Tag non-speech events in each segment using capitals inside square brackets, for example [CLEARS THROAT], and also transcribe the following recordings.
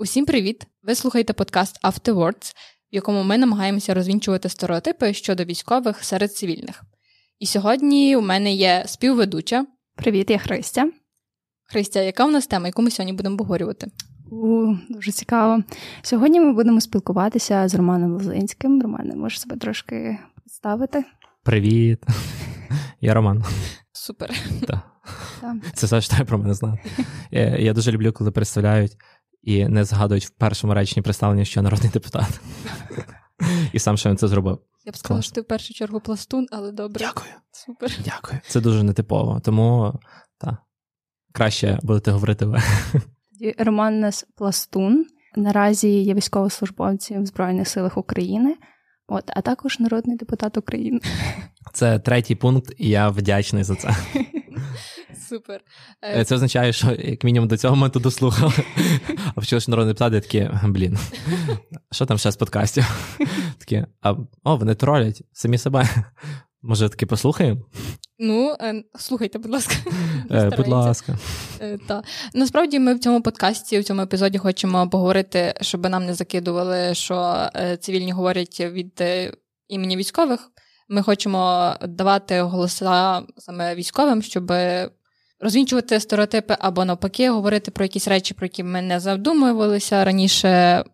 Усім привіт! Ви слухаєте подкаст Afterwards, в якому ми намагаємося розвінчувати стереотипи щодо військових серед цивільних. І сьогодні у мене є співведуча. Привіт, я Христя. Христя, яка у нас тема, яку ми сьогодні будемо обговорювати? У, Дуже цікаво. Сьогодні ми будемо спілкуватися з Романом Лозинським. Романе, можеш себе трошки представити? Привіт, я Роман. Супер. Так. Це все, що треба про мене знати. Я, я дуже люблю, коли представляють і не згадують в першому реченні представлення, що народний депутат. [LAUGHS] І сам що він це зробив. Я б сказала, що ти в першу чергу пластун, але добре. Дякую. Супер. Дякую. Це дуже нетипово, тому так, краще будете говорити ви. Роман нас пластун. Наразі є військовослужбовцем в Збройних силах України, от, а також народний депутат України. Це третій пункт, і я вдячний за це. [LAUGHS] Супер. Е, це означає, що як мінімум до цього моменту дослухали. [LAUGHS] А вчили, що народний депутат, я такі, блін, що там ще з подкастів? Такі, а о, вони тролять самі себе. Може, таки послухаємо? Ну, е, слухайте, будь ласка. Е, будь ласка. Е, та. Насправді ми в цьому подкасті, в цьому епізоді хочемо поговорити, щоб нам не закидували, що е, цивільні говорять від е, імені військових. Ми хочемо давати голоса саме військовим, щоб розвінчувати стереотипи або навпаки говорити про якісь речі, про які ми не задумувалися раніше,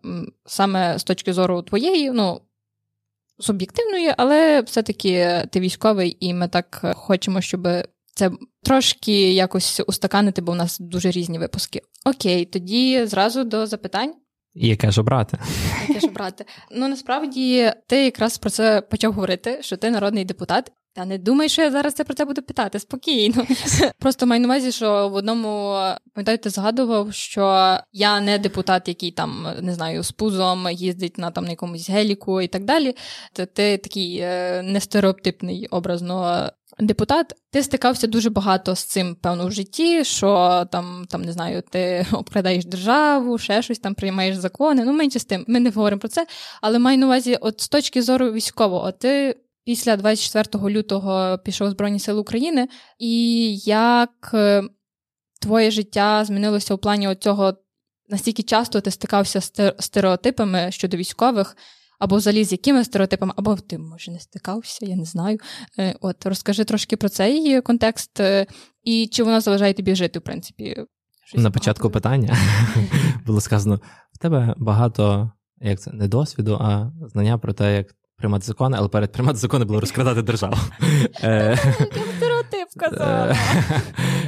саме з точки зору твоєї, ну. Суб'єктивної, але все-таки ти військовий, і ми так хочемо, щоб це трошки якось устаканити, бо в нас дуже різні випуски. Окей, тоді зразу до запитань. Яке ж обрати? Яке ж обрати? Ну насправді ти якраз про це почав говорити, що ти народний депутат. Та не думай, що я зараз це про це буду питати спокійно. [LAUGHS] Просто маю на увазі, що в одному пам'ятаю, ти згадував, що я не депутат, який там не знаю, з пузом їздить на там на якомусь геліку і так далі. Ти, ти такий е, нестереотипний образно депутат, ти стикався дуже багато з цим, певно, в житті, що там, там не знаю, ти [LAUGHS] обкрадаєш державу, ще щось там приймаєш закони. Ну, менше з тим, ми не говоримо про це, але маю на увазі, от з точки зору військового, ти. Після 24 лютого пішов в Збройні Сили України, і як е, твоє життя змінилося у плані цього, настільки часто ти стикався з стереотипами щодо військових, або взагалі з якими стереотипами, або ти, може, не стикався, я не знаю. Е, от розкажи трошки про цей контекст, е, і чи воно заважає тобі жити, в принципі. Щось На початку питання [LAUGHS] було сказано: в тебе багато як це не досвіду, а знання про те, як приймати закони, але перед приймати закони було розкрадати державу. [LAUGHS] Е, стереотип [LAUGHS] казала.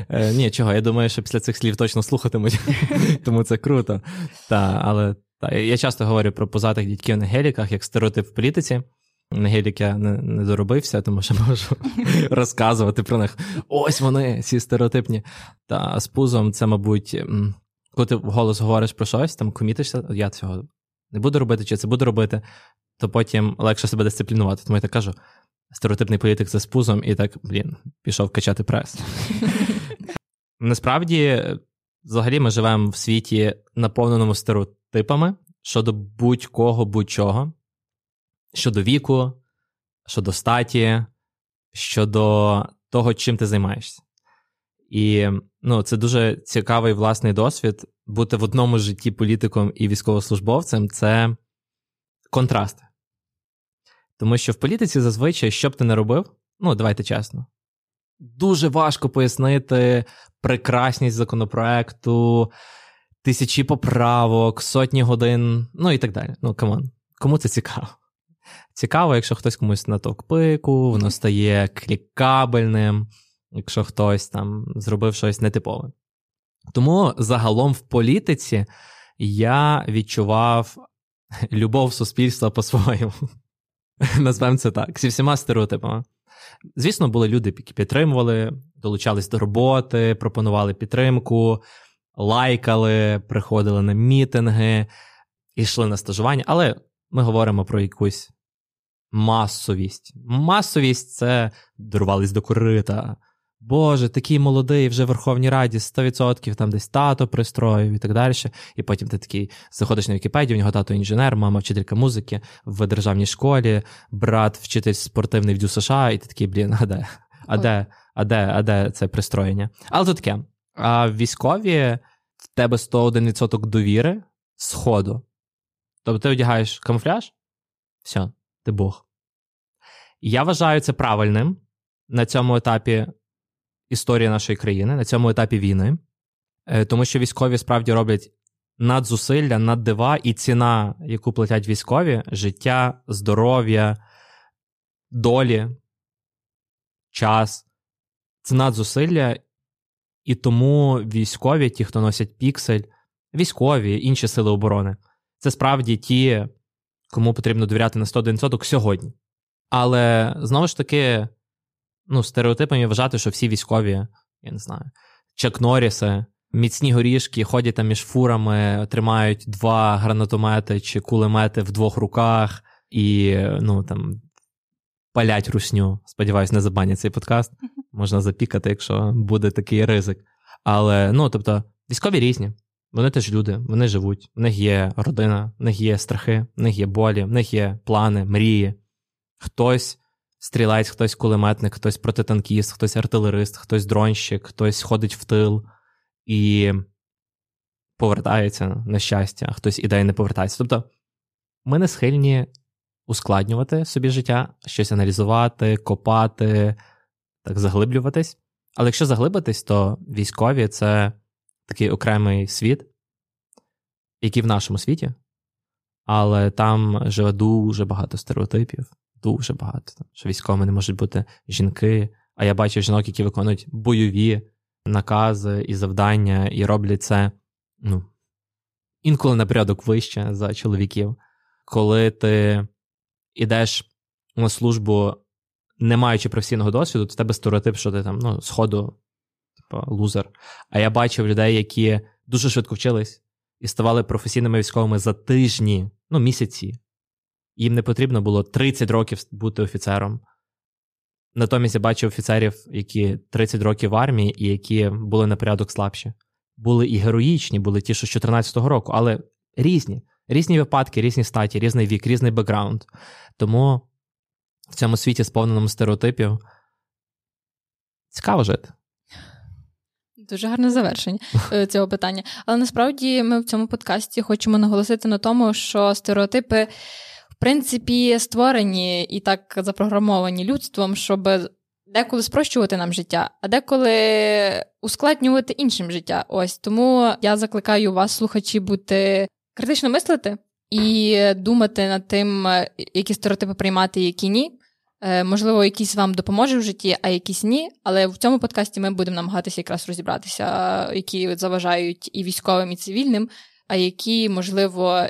Ні, чого, я думаю, що після цих слів точно слухатимуть, тому це круто. Та, але я часто говорю про позатих дітьків на геліках, як стереотип в політиці. На гелік я не, не доробився, тому що [LAUGHS] можу розказувати про них. Ось вони, ці стереотипні. Та з пузом це, мабуть, коли ти голос говориш про щось, там комітишся, я цього не буду робити, чи це буду робити, то потім легше себе дисциплінувати. Тому я так кажу: стереотипний політик це з пузом, і так, блін, пішов качати прес. [LAUGHS] Насправді, взагалі, ми живемо в світі, наповненому стереотипами щодо будь-кого, будь-чого, щодо віку, щодо статі, щодо того, чим ти займаєшся. І ну, це дуже цікавий власний досвід. Бути в одному житті політиком і військовослужбовцем це контраст. Тому що в політиці зазвичай, що б ти не робив, ну давайте чесно, дуже важко пояснити прекрасність законопроекту, тисячі поправок, сотні годин, ну і так далі. Ну, come on, кому це цікаво? Цікаво, якщо хтось комусь натовк пику, воно стає клікабельним, якщо хтось там зробив щось нетипове. Тому загалом в політиці я відчував любов суспільства по-своєму. [LAUGHS] Назвемо це так, зі всіма стереотипами. Звісно, були люди, які підтримували, долучались до роботи, пропонували підтримку, лайкали, приходили на мітинги, йшли на стажування, але ми говоримо про якусь масовість. Масовість це дорвались до корита, Боже, такий молодий вже в Верховній Раді 100% там десь тато пристроїв і так далі. І потім ти такий заходиш на Вікіпедію, у нього тато інженер, мама вчителька музики в державній школі, брат, вчитель спортивний в Дю США, і ти такий, блін, а де? А де, а де, а де це пристроєння? Але то таке. А військові в тебе 101% довіри сходу. Тобто ти одягаєш камуфляж, все, ти Бог. Я вважаю це правильним на цьому етапі історії нашої країни, на цьому етапі війни, е, тому що військові справді роблять надзусилля, наддива, і ціна, яку платять військові, життя, здоров'я, долі, час. Це надзусилля, і тому військові, ті, хто носять піксель, військові, інші сили оборони, це справді ті, кому потрібно довіряти на 101% сьогодні. Але знову ж таки, ну, стереотипами вважати, що всі військові, я не знаю, Чак Норріси, міцні горішки, ходять там між фурами, тримають два гранатомети чи кулемети в двох руках і ну, там, палять русню. Сподіваюсь, не забанять цей подкаст. [LAUGHS] Можна запікати, якщо буде такий ризик. Але ну, тобто, військові різні. Вони теж люди, вони живуть, в них є родина, в них є страхи, в них є болі, в них є плани, мрії. Хтось стрілець, хтось кулеметник, хтось протитанкіст, хтось артилерист, хтось дронщик, хтось ходить в тил і повертається на щастя, хтось ідеї не повертається. Тобто ми не схильні ускладнювати собі життя, щось аналізувати, копати, так заглиблюватись. Але якщо заглибитись, то військові це такий окремий світ, який в нашому світі, але там живе дуже багато стереотипів, дуже багато. Що військовими не можуть бути жінки. А я бачив жінок, які виконують бойові накази і завдання, і роблять це ну, інколи на порядок вище за чоловіків. Коли ти йдеш на службу, не маючи професійного досвіду, то в тебе стереотип, що ти там ну, сходу, типу, лузер. А я бачив людей, які дуже швидко вчились і ставали професійними військовими за тижні, ну, місяці. Їм не потрібно було 30 років бути офіцером. Натомість я бачив офіцерів, які 30 років в армії і які були на порядок слабші. Були і героїчні, були ті, що з 14-го року, але різні. Різні випадки, різні статі, різний вік, різний бекграунд. Тому в цьому світі, сповненому стереотипів, цікаво жити. Дуже гарне завершення е, цього питання. Але насправді ми в цьому подкасті хочемо наголосити на тому, що стереотипи в принципі, створені і так запрограмовані людством, щоб деколи спрощувати нам життя, а деколи ускладнювати іншим життя. Ось тому я закликаю вас, слухачі, бути критично мислити і думати над тим, які стереотипи приймати, які ні. Е, можливо, якісь вам допоможе в житті, а якісь ні. Але в цьому подкасті ми будемо намагатися якраз розібратися, які заважають і військовим, і цивільним, а які, можливо,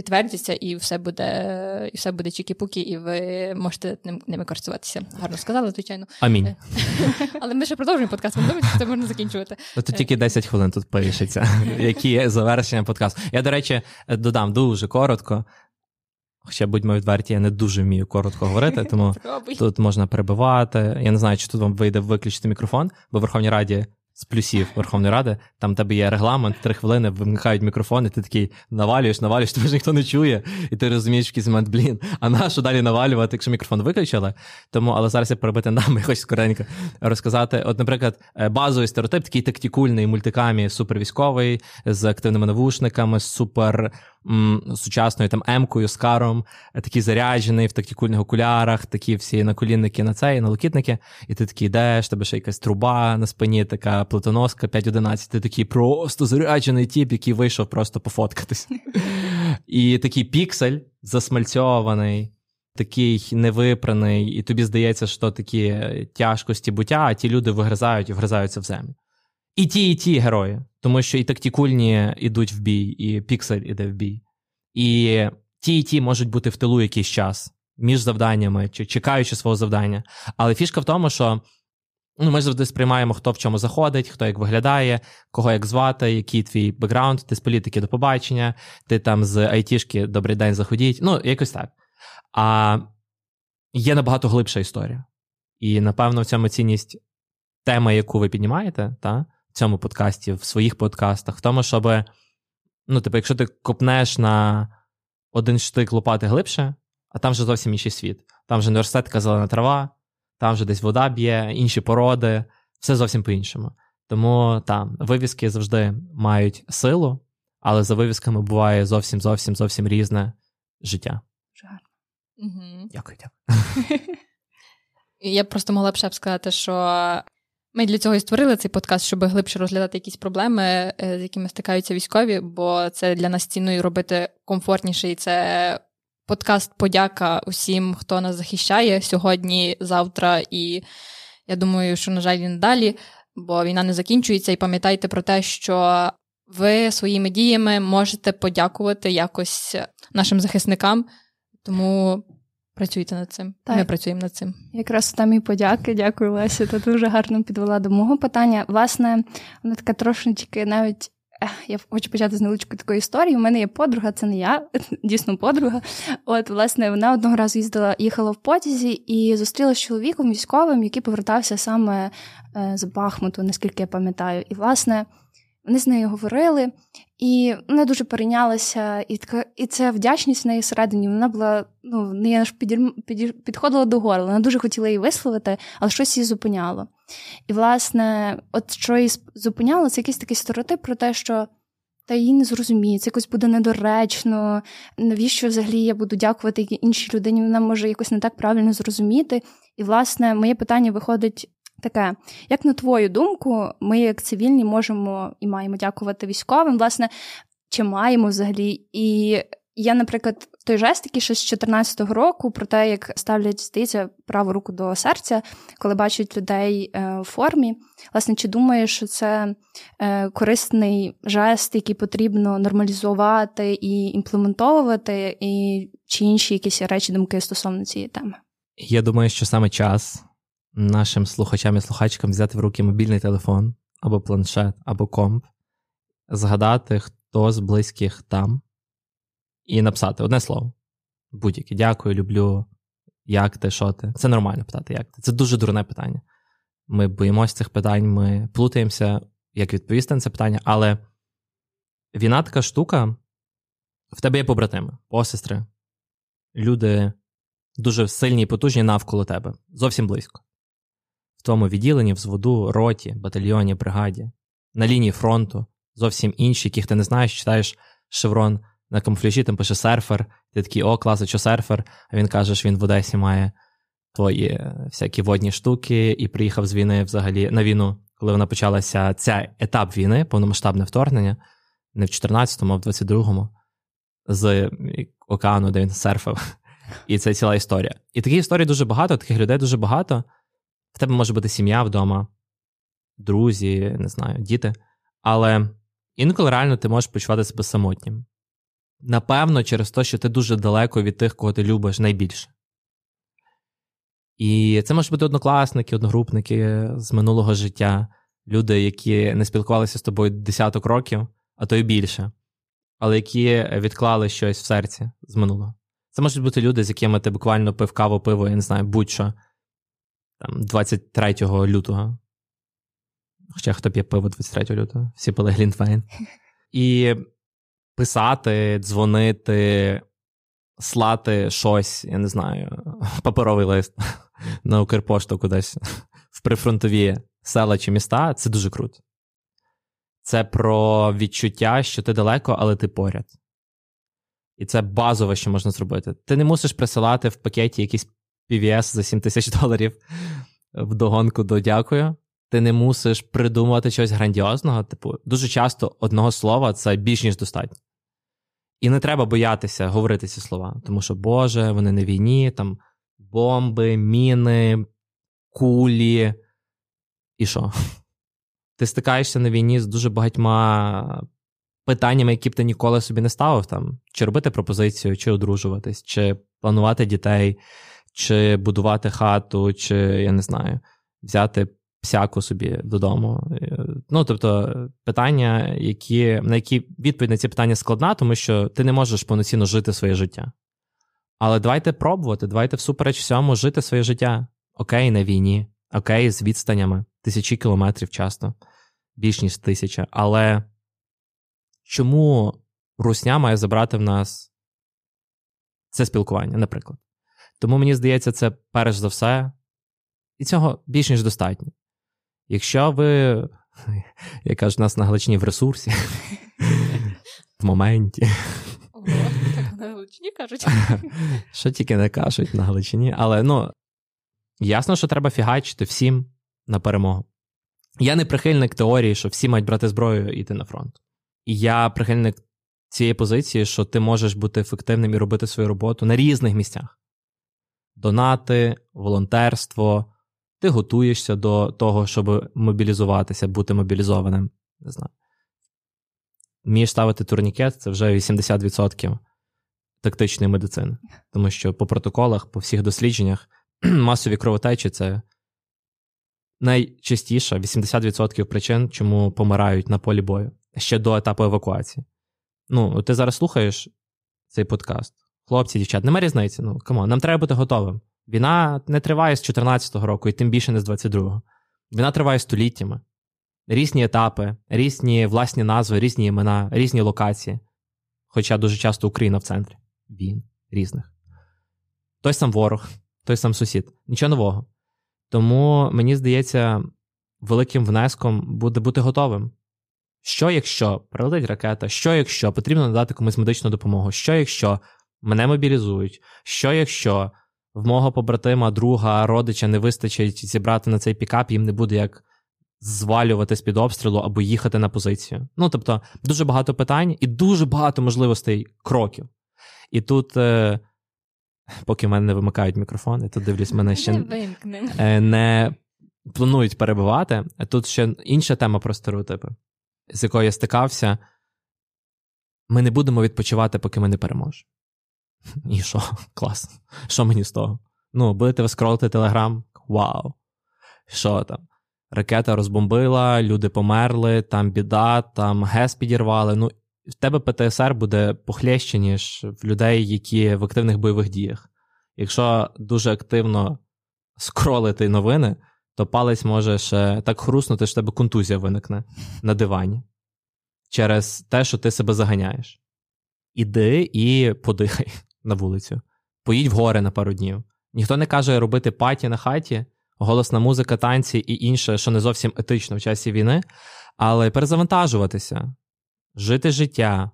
підтвердяться, і все буде і все буде чікі-пукі, і ви можете ними користуватися. Гарно сказали, звичайно. Амінь. Е, [LAUGHS] але ми ще продовжуємо подкаст. Ви думаєте, це можна закінчувати. Тут тільки 10 хвилин тут пишеться. [LAUGHS] Які завершення подкасту. Я, до речі, додам дуже коротко. Хоча, будьмо відверті, я не дуже вмію коротко говорити, [LAUGHS] тому тут можна перебивати. Я не знаю, чи тут вам вийде виключити мікрофон, бо в Верховній Раді з плюсів Верховної Ради, там тебе є регламент, три хвилини вимикають мікрофон, і ти такий навалюєш, навалюєш, [LAUGHS] тебе ж ніхто не чує, і ти розумієш в якийсь момент, блін, а на що далі навалювати, якщо мікрофон виключили? Тому, але зараз я перебити нам, я хочу скоренько розказати. От, наприклад, е, базовий стереотип, такий тактикульний мультикамі, супервійськовий, з активними навушниками, супер м, сучасною там емкою, з каром, е, такий заряджений в тактикульних окулярах, такі всі наколінники на цей, налокітники, і ти такий йдеш, тебе ще якась труба на спині, така плитоноска 5.11, ти такий просто заряджений тіп, який вийшов просто пофоткатись. [LAUGHS] І такий піксель засмальцьований. Такий невипраний, і тобі здається, що такі тяжкості буття, а ті люди вигризають і вгризаються в землю. І ті, і ті герої, тому що і тактикульні йдуть в бій, і піксель іде в бій. І ті, і ті можуть бути в тилу якийсь час між завданнями, чи чекаючи свого завдання. Але фішка в тому, що ну, ми завжди сприймаємо, хто в чому заходить, хто як виглядає, кого як звати, який твій бекграунд, ти з політики до побачення, ти там з айтішки добрий день заходіть. Ну, якось так. А є набагато глибша історія. І, напевно, в цьому цінність теми, яку ви піднімаєте, та, в цьому подкасті, в своїх подкастах, в тому, щоб, ну, типу, якщо ти копнеш на один штик лопати глибше, а там вже зовсім інший світ. Там вже університетка зелена трава, там вже десь вода б'є, інші породи, все зовсім по-іншому. Тому там вивіски завжди мають силу, але за вивісками буває зовсім зовсім зовсім різне життя. Жарно. Угу. Дякую, дякую. [LAUGHS] Я просто могла б ще б сказати, що ми для цього і створили цей подкаст, щоб глибше розглядати якісь проблеми, е, з якими стикаються військові, бо це для нас ціною робити комфортніше. І це подкаст подяка усім, хто нас захищає сьогодні, завтра, і я думаю, що, на жаль, і надалі, бо війна не закінчується. І пам'ятайте про те, що ви своїми діями можете подякувати якось нашим захисникам. Тому працюйте над цим. Так. Ми працюємо над цим. Якраз там і подяки. Дякую, Лесі. Ти дуже гарно підвела до мого питання. Власне, вона така трошечки навіть. Я хочу почати з невеличкої такої історії. У мене є подруга, це не я, [LAUGHS] дійсно подруга. От, власне, вона одного разу їздила, їхала в потязі і зустрілася з чоловіком військовим, який повертався саме е, з Бахмуту, наскільки я пам'ятаю. І, власне, вони з нею говорили, і вона дуже перейнялася, і така, і це вдячність в неї всередині. Вона була ну, в неї аж підходила до горла. Вона дуже хотіла її висловити, але щось її зупиняло. І, власне, от що її зупиняло, це якийсь такий стереотип про те, що та її не зрозуміє, це якось буде недоречно. Навіщо взагалі я буду дякувати іншій людині? Вона може якось не так правильно зрозуміти. І, власне, моє питання виходить таке: як на твою думку, ми, як цивільні, можемо і маємо дякувати військовим, власне, чи маємо взагалі? І я, наприклад, той жест, який ще з 14-го року, про те, як ставлять, здається, праву руку до серця, коли бачать людей е, в формі. Власне, чи думаєш, що це е, корисний жест, який потрібно нормалізувати і імплементовувати, і чи інші якісь речі, думки стосовно цієї теми? Я думаю, що саме час нашим слухачам і слухачкам взяти в руки мобільний телефон або планшет, або комп, згадати, хто з близьких там, і написати одне слово. Будь-яке. Дякую, люблю, як ти, що ти. Це нормально питати, як ти. Це дуже дурне питання. Ми боїмося цих питань, ми плутаємося, як відповісти на це питання, але війна така штука, в тебе є побратими, посестри, люди дуже сильні і потужні навколо тебе, зовсім близько. В тому відділенні, взводу, роті, батальйоні, бригаді, на лінії фронту, зовсім інші, яких ти не знаєш, читаєш шеврон на камуфляжі, там пише серфер, ти такий, о, клас, що серфер, а він каже, що він в Одесі має твої е, всякі водні штуки і приїхав з війни взагалі на війну, коли вона почалася ця етап війни, повномасштабне вторгнення, не в 14-му, а в 22-му, з океану, де він серфив. І це ціла історія. І таких історій дуже багато, таких людей дуже багато. В тебе може бути сім'я вдома, друзі, не знаю, діти. Але інколи реально ти можеш почувати себе самотнім. Напевно, через те, що ти дуже далеко від тих, кого ти любиш найбільше. І це можуть бути однокласники, одногрупники з минулого життя, люди, які не спілкувалися з тобою десяток років, а то й більше, але які відклали щось в серці з минулого. Це можуть бути люди, з якими ти буквально пив каву, пиво, я не знаю, будь-що там 23 лютого. Хоча хто п'є пиво 23 лютого, всі пили Глінтвейн. [LAUGHS] І писати, дзвонити, слати щось, я не знаю, [LAUGHS] паперовий лист [LAUGHS] на Укрпошту кудись в прифронтові села чи міста це дуже круто. Це про відчуття, що ти далеко, але ти поряд. І це базове, що можна зробити. Ти не мусиш присилати в пакеті якийсь PVS за 7 тисяч доларів в догонку до дякую. Ти не мусиш придумувати щось грандіозного. Типу, дуже часто одного слова це більш ніж достатньо. І не треба боятися говорити ці слова, тому що, Боже, вони на війні, там бомби, міни, кулі. І що? Ти стикаєшся на війні з дуже багатьма питаннями, які б ти ніколи собі не ставив, там, чи робити пропозицію, чи одружуватись, чи планувати дітей, чи будувати хату, чи я не знаю, взяти всяку собі додому. Ну, тобто, питання, які, на які відповідь на ці питання складна, тому що ти не можеш повноцінно жити своє життя. Але давайте пробувати, давайте всупереч всьому жити своє життя. Окей, на війні, окей, з відстанями, тисячі кілометрів часто, більш ніж тисяча. Але чому русня має забрати в нас це спілкування, наприклад? Тому мені здається, це перш за все, і цього більш ніж достатньо. Якщо ви, [LAUGHS] як кажуть, нас на Галичині в ресурсі, в моменті. Ого, так на Галичині кажуть. [LAUGHS] Що тільки не кажуть на Галичині, але ну ясно, що треба фігачити всім на перемогу. Я не прихильник теорії, що всі мають брати зброю і йти на фронт. І я прихильник цієї позиції, що ти можеш бути ефективним і робити свою роботу на різних місцях: донати, волонтерство. Ти готуєшся до того, щоб мобілізуватися, бути мобілізованим. Не знаю. Вмієш ставити турнікет, це вже 80% тактичної медицини. Тому що по протоколах, по всіх дослідженнях, [CLEARS THROAT] масові кровотечі це найчастіше 80% причин, чому помирають на полі бою ще до етапу евакуації. Ну, ти зараз слухаєш цей подкаст. Хлопці, дівчат, нема різниці. Ну, come on, нам треба бути готовим. Війна не триває з 14-го року, і тим більше не з 22-го. Війна триває століттями. Різні етапи, різні власні назви, різні імена, різні локації. Хоча дуже часто Україна в центрі. Він різних. Той сам ворог, той сам сусід. Нічого нового. Тому мені здається, великим внеском буде бути готовим. Що, якщо прилетить ракета, що якщо потрібно надати комусь медичну допомогу, що якщо мене мобілізують, що якщо в мого побратима, друга, родича не вистачить зібрати на цей пікап, їм не буде як звалювати з під обстрілу або їхати на позицію. Ну тобто, дуже багато питань і дуже багато можливостей кроків. І тут, е, поки в мене не вимикають мікрофон, і тут дивлюсь, мене ще не, е, не планують перебивати. Тут ще інша тема про стереотипи, з якою я стикався. Ми не будемо відпочивати, поки ми не переможемо. І що? Клас. Що мені з того? Ну, будете ви скролити Телеграм? Вау! Що там? Ракета розбомбила, люди померли, там біда, там ГЕС підірвали. Ну, в тебе ПТСР буде похлеще, ніж в людей, які в активних бойових діях. Якщо дуже активно скролити новини, то палець може ще так хруснути, що в тебе контузія виникне на дивані через те, що ти себе заганяєш. Іди і подихай на вулицю. Поїдь в гори на пару днів. Ніхто не каже робити паті на хаті, голосна музика, танці і інше, що не зовсім етично в часі війни, але перезавантажуватися, жити життя,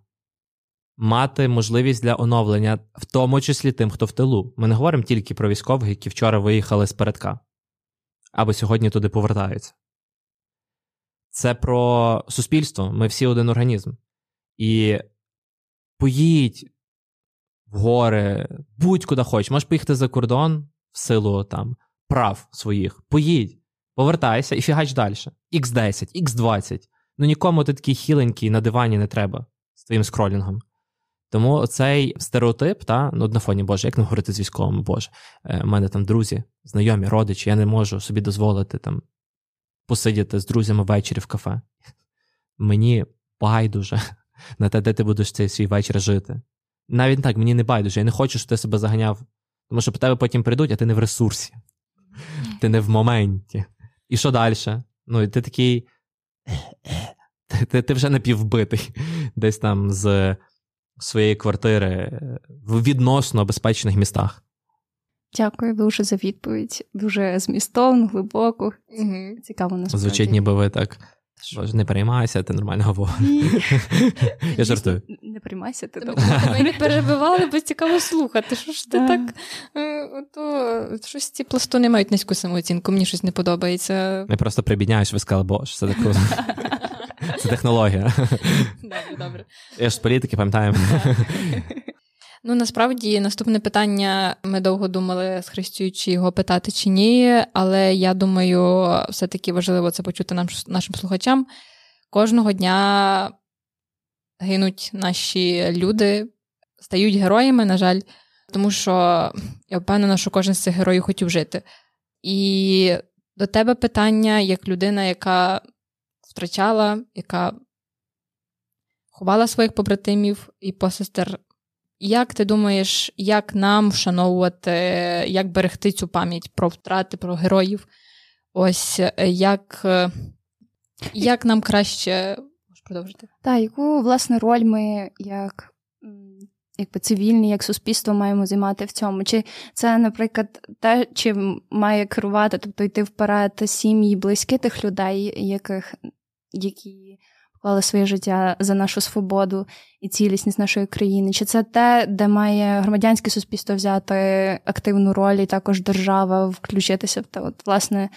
мати можливість для оновлення, в тому числі тим, хто в тилу. Ми не говоримо тільки про військових, які вчора виїхали з передка, або сьогодні туди повертаються. Це про суспільство. Ми всі один організм. І поїдь в гори, будь-куди хочеш. Можеш поїхати за кордон в силу там прав своїх. Поїдь, повертайся і фігач далі. X10, X20. Ну нікому ти такий хіленький на дивані не треба з твоїм скролінгом. Тому цей стереотип, та, ну, на фоні Боже, як не говорити з військовими, Боже, у е, мене там друзі, знайомі, родичі, я не можу собі дозволити там посидіти з друзями ввечері в кафе. Мені байдуже [LAUGHS] на те, де ти будеш цей свій вечір жити. Навіть так, мені не байдуже, я не хочу, щоб ти себе заганяв, тому що по тебе потім прийдуть, а ти не в ресурсі, ти не в моменті. І що далі? Ну, і ти такий. [CLEARS THROAT] Ти, ти, ти вже напівбитий десь там з своєї квартири в відносно безпечних містах. Дякую дуже за відповідь. Дуже змістовну, глибоку. Угу. Цікаво насправді. Звучить, ніби ви так. Боже, не переймайся, ти нормально говориш. [LAUGHS] Я жартую. Не переймайся, ти добре. Ми не [LAUGHS] перебивали, бо цікаво слухати. Що ж ти так? То щось ці пластуни мають низьку самооцінку, мені щось не подобається. Не просто прибідняєш, ви сказали, боже, це таке. [LAUGHS] Це технологія. Добре, добре. Я ж з політики пам'ятаємо. Ну, насправді, наступне питання ми довго думали з Христю, чи його питати чи ні, але я думаю, все-таки важливо це почути нам, нашим слухачам. Кожного дня гинуть наші люди, стають героями, на жаль, тому що я впевнена, що кожен з цих героїв хотів жити. І до тебе питання, як людина, яка втрачала, яка ховала своїх побратимів і посестер як ти думаєш, як нам вшановувати, як берегти цю пам'ять про втрати, про героїв? Ось е, як е, як нам краще продовжити? Так, яку власне роль ми як якби цивільні, як суспільство маємо займати в цьому? Чи це, наприклад, те, чим має керувати, тобто йти вперед сім'ї, близькі тих людей, яких, які клали своє життя за нашу свободу і цілісність нашої країни? Чи це те, де має громадянське суспільство взяти активну роль і також держава включитися те? От, власне,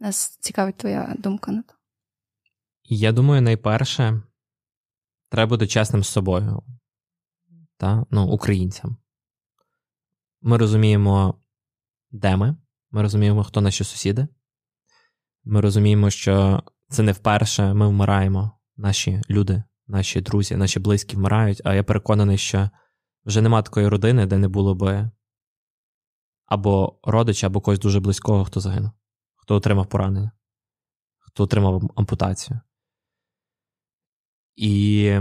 нас цікавить твоя думка на то. Я думаю, найперше, треба бути чесним з собою, та? ну, українцям. Ми розуміємо, де ми, ми розуміємо, хто наші сусіди. Ми розуміємо, що це не вперше ми вмираємо, наші люди, наші друзі, наші близькі вмирають, а я переконаний, що вже нема такої родини, де не було би або родича, або когось дуже близького, хто загинув, хто отримав поранення, хто отримав ампутацію. І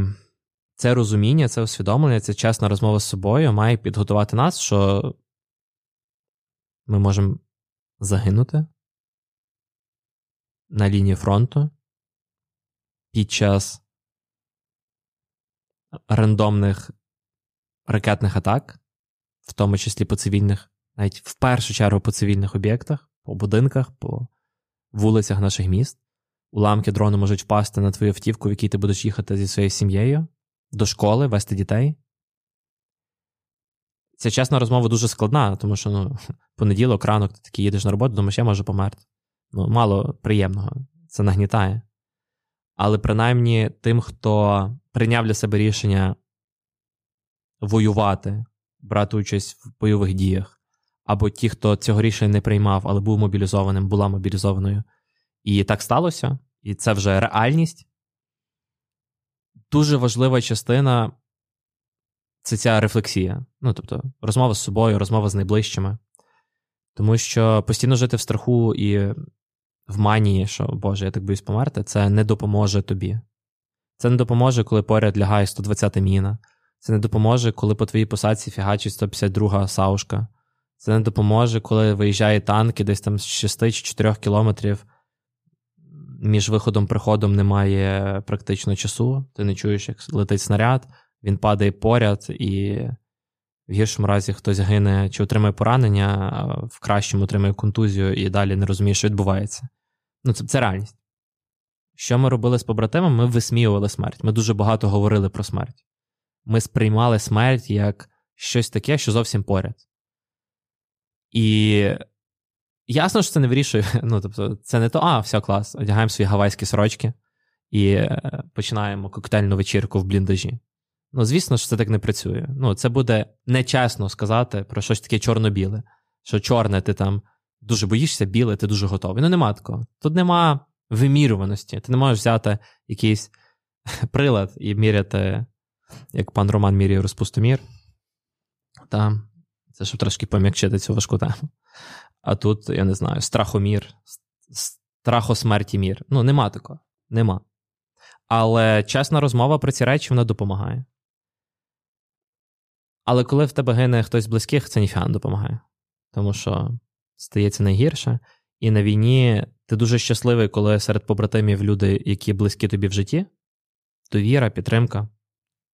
це розуміння, це усвідомлення, це чесна розмова з собою має підготувати нас, що ми можемо загинути на лінії фронту під час рандомних ракетних атак, в тому числі по цивільних, навіть в першу чергу по цивільних об'єктах, по будинках, по вулицях наших міст. Уламки дрону можуть впасти на твою автівку, в якій ти будеш їхати зі своєю сім'єю, до школи, вести дітей. Ця чесна розмова дуже складна, тому що ну, [LAUGHS] понеділок, ранок, ти такий їдеш на роботу, думаєш, я можу померти. Ну, мало приємного, це нагнітає. Але принаймні тим, хто прийняв для себе рішення воювати, брати участь в бойових діях, або ті, хто цього рішення не приймав, але був мобілізованим, була мобілізованою. І так сталося, і це вже реальність. Дуже важлива частина це ця рефлексія. Ну, тобто, розмова з собою, розмова з найближчими. Тому що постійно жити в страху і в манії, що Боже, я так боюсь померти, це не допоможе тобі. Це не допоможе, коли поряд лягає 120-та міна. Це не допоможе, коли по твоїй посадці фігачить 152 саушка. Це не допоможе, коли виїжджає танки десь там з 6 чи 4 кілометрів. Між виходом і приходом немає практично часу. Ти не чуєш, як летить снаряд, він падає поряд, і в гіршому разі хтось гине чи отримає поранення, а в кращому отримає контузію і далі не розуміє, що відбувається. Ну, це, це реальність. Що ми робили з побратимами? Ми висміювали смерть. Ми дуже багато говорили про смерть. Ми сприймали смерть як щось таке, що зовсім поряд. І ясно, що це не вирішує. [LAUGHS] Ну, тобто, це не то, а, все клас, одягаємо свої гавайські сорочки і е, починаємо коктейльну вечірку в бліндажі. Ну, звісно, що це так не працює. Ну, це буде нечесно сказати про щось таке чорно-біле. Що чорне, ти там дуже боїшся, біле, ти дуже готовий. Ну, нема такого. Тут нема вимірюваності. Ти не можеш взяти якийсь [LAUGHS] прилад і міряти, як пан Роман міряє розпустомір. Та, це щоб трошки пом'якчити цю важку тему. А тут, я не знаю, страхомір, страхосмерті мір. Ну, нема такого. Нема. Але чесна розмова про ці речі вона допомагає. Але коли в тебе гине хтось з близьких, це ніфіга не допомагає. Тому що стається найгірше. І на війні ти дуже щасливий, коли серед побратимів люди, які близькі тобі в житті, довіра, підтримка,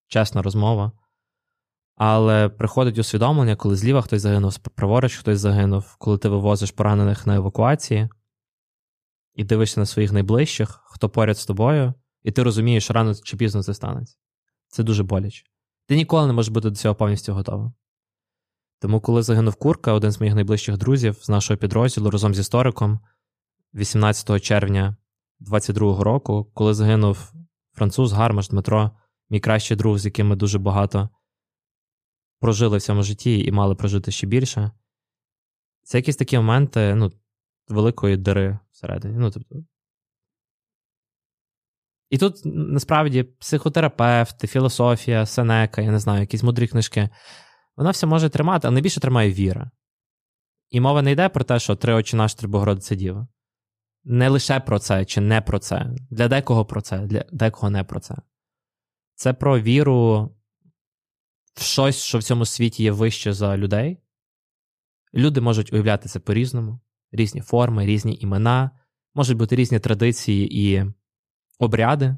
чесна розмова. Але приходить усвідомлення, коли зліва хтось загинув, праворуч хтось загинув, коли ти вивозиш поранених на евакуації і дивишся на своїх найближчих, хто поряд з тобою, і ти розумієш, рано чи пізно це станеться. Це дуже боляче. Ти ніколи не можеш бути до цього повністю готовим. Тому, коли загинув Курка, один з моїх найближчих друзів з нашого підрозділу разом з істориком 18 червня 22-го року, коли загинув француз Гармаш Дмитро, мій кращий друг, з яким ми дуже багато прожили в цьому житті і мали прожити ще більше, це якісь такі моменти ну, великої дири всередині. Ну, тобто, і тут насправді психотерапевт, філософія, Сенека, я не знаю, якісь мудрі книжки, вона все може тримати, але найбільше тримає віра. І мова не йде про те, що три очі наш три Богородиця Діва. Не лише про це чи не про це. Для декого про це, для декого не про це. Це про віру в щось, що в цьому світі є вище за людей. Люди можуть уявляти це по-різному, різні форми, різні імена, можуть бути різні традиції і обряди,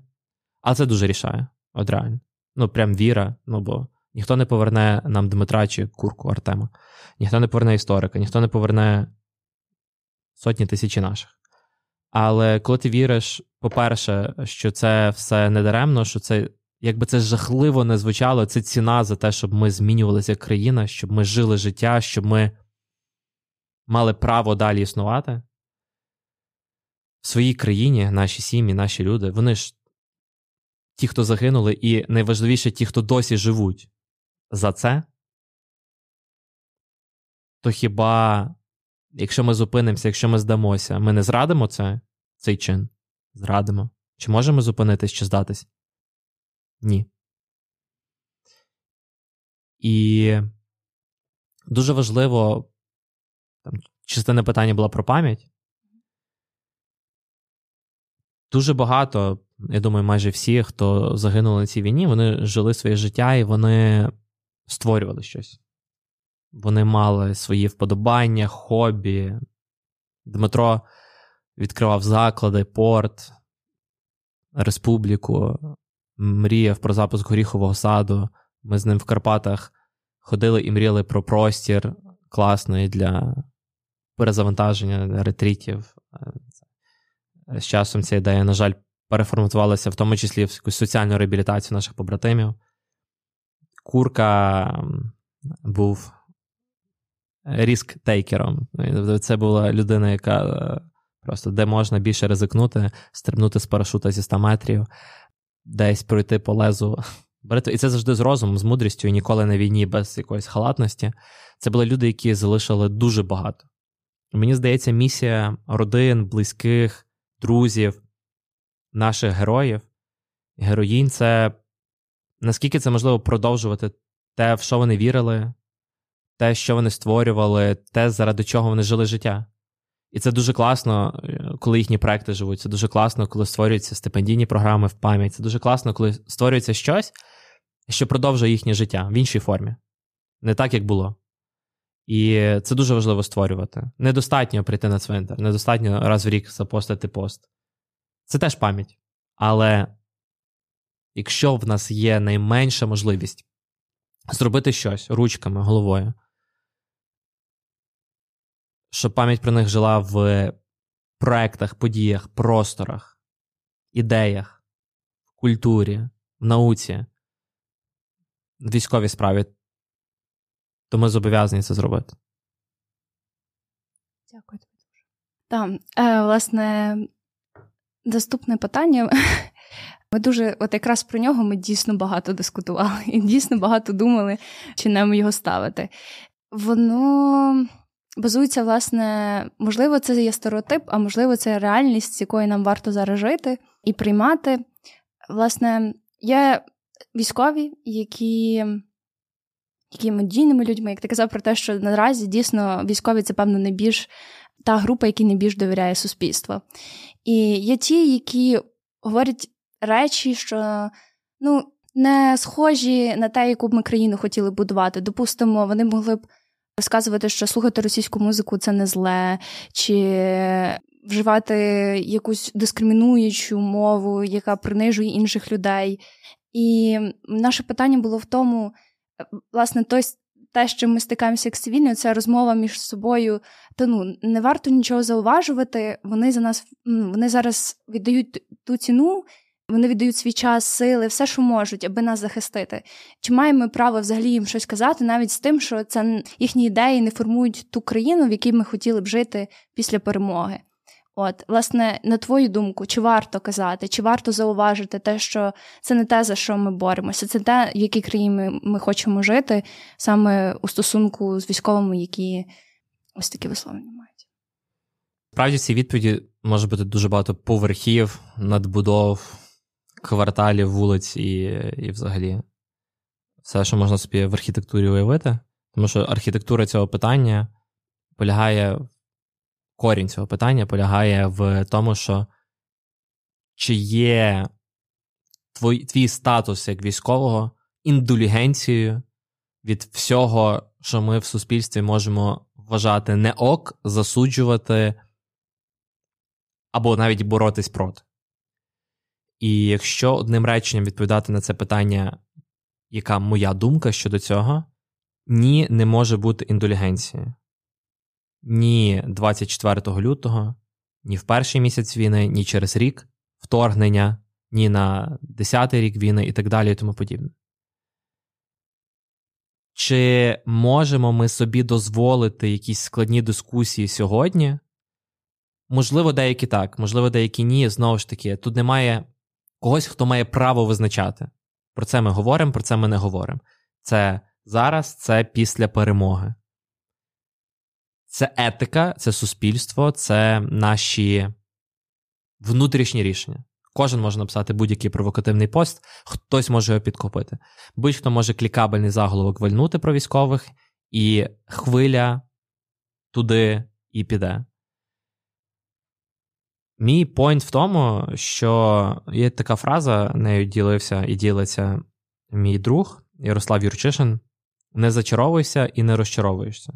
але це дуже рішає. От реально. Ну, прям віра, ну бо ніхто не поверне нам Дмитра чи курку Артема, ніхто не поверне історика, ніхто не поверне сотні тисячі наших. Але коли ти віриш, по-перше, що це все недаремно, що це, якби це жахливо не звучало, це ціна за те, щоб ми змінювалися як країна, щоб ми жили життя, щоб ми мали право далі існувати. В своїй країні, наші сім'ї, наші люди, вони ж ті, хто загинули, і найважливіше ті, хто досі живуть за це, то хіба, якщо ми зупинимося, якщо ми здамося, ми не зрадимо це, цей чин? Зрадимо. Чи можемо зупинитись чи здатись? Ні. І дуже важливо, там, частина питання була про пам'ять. Дуже багато, я думаю, майже всі, хто загинули на цій війні, вони жили своє життя і вони створювали щось. Вони мали свої вподобання, хобі. Дмитро відкривав заклади, порт, республіку, мріяв про запуск горіхового саду. Ми з ним в Карпатах ходили і мріяли про простір класний для перезавантаження ретрітів. З часом ця ідея, на жаль, переформатувалася в тому числі в якусь соціальну реабілітацію наших побратимів. Курка був ріск-тейкером. Це була людина, яка е, просто де можна більше ризикнути, стрибнути з парашута зі 100 метрів, десь пройти по лезу. І це завжди з розумом, з мудрістю, і ніколи на війні без якоїсь халатності. Це були люди, які залишили дуже багато. Мені здається, місія родин, близьких, друзів, наших героїв, героїнь це наскільки це можливо продовжувати те, в що вони вірили, те, що вони створювали, те, заради чого вони жили життя. І це дуже класно, коли їхні проекти живуть. Це дуже класно, коли створюються стипендійні програми в пам'ять. Це дуже класно, коли створюється щось, що продовжує їхнє життя в іншій формі. Не так, як було. І це дуже важливо створювати. Недостатньо прийти на цвинтар, недостатньо раз в рік запостити пост. Це теж пам'ять. Але якщо в нас є найменша можливість зробити щось ручками, головою, щоб пам'ять про них жила в проектах, подіях, просторах, ідеях, в культурі, в науці, в військовій справі, то ми зобов'язані це зробити. Дякую тобі дуже. Так, е, власне, наступне питання. Ми дуже, от якраз про нього ми дійсно багато дискутували і дійсно багато думали, чи нам його ставити. Воно базується, власне, можливо, це є стереотип, а можливо, це реальність, з якою нам варто зараз жити і приймати. Власне, є військові, які. Які медійними людьми, як ти казав про те, що наразі дійсно військові це, певно, найбільш та група, яка найбільш довіряє суспільству. І є ті, які говорять речі, що ну, не схожі на те, яку б ми країну хотіли будувати. Допустимо, вони могли б розказувати, що слухати російську музику це не зле, чи вживати якусь дискримінуючу мову, яка принижує інших людей. І наше питання було в тому, власне, той. Те, що ми стикаємося як цивільною, це розмова між собою. То ну не варто нічого зауважувати. Вони за нас вони зараз віддають ту ціну, вони віддають свій час, сили, все, що можуть, аби нас захистити. Чи маємо ми право взагалі їм щось казати, навіть з тим, що це їхні ідеї не формують ту країну, в якій ми хотіли б жити після перемоги? От, власне, на твою думку, чи варто казати, чи варто зауважити те, що це не те, за що ми боремося, це те, в якій країні ми, хочемо жити, саме у стосунку з військовими, які ось такі висловлення мають. Справді, ці відповіді може бути дуже багато поверхів, надбудов, кварталів, вулиць і, і взагалі все, що можна собі в архітектурі уявити. Тому що архітектура цього питання полягає, корінь цього питання полягає в тому, що чи є твій, твій статус як військового індулігенцією від всього, що ми в суспільстві можемо вважати не ок, засуджувати або навіть боротись проти. І якщо одним реченням відповідати на це питання, яка моя думка щодо цього, ні, не може бути індулігенції. Ні 24 лютого, ні в перший місяць війни, ні через рік вторгнення, ні на десятий рік війни і так далі, і тому подібне. Чи можемо ми собі дозволити якісь складні дискусії сьогодні? Можливо, деякі так, можливо, деякі ні. Знову ж таки, тут немає когось, хто має право визначати. Про це ми говоримо, про це ми не говоримо. Це зараз, це після перемоги. Це етика, це суспільство, це наші внутрішні рішення. Кожен може написати будь-який провокативний пост, хтось може його підкопити. Будь-хто може клікабельний заголовок вальнути про військових, і хвиля туди і піде. Мій пойнт в тому, що є така фраза, нею ділився і ділиться мій друг Ярослав Юрчишин: не зачаровуйся і не розчаровуєшся.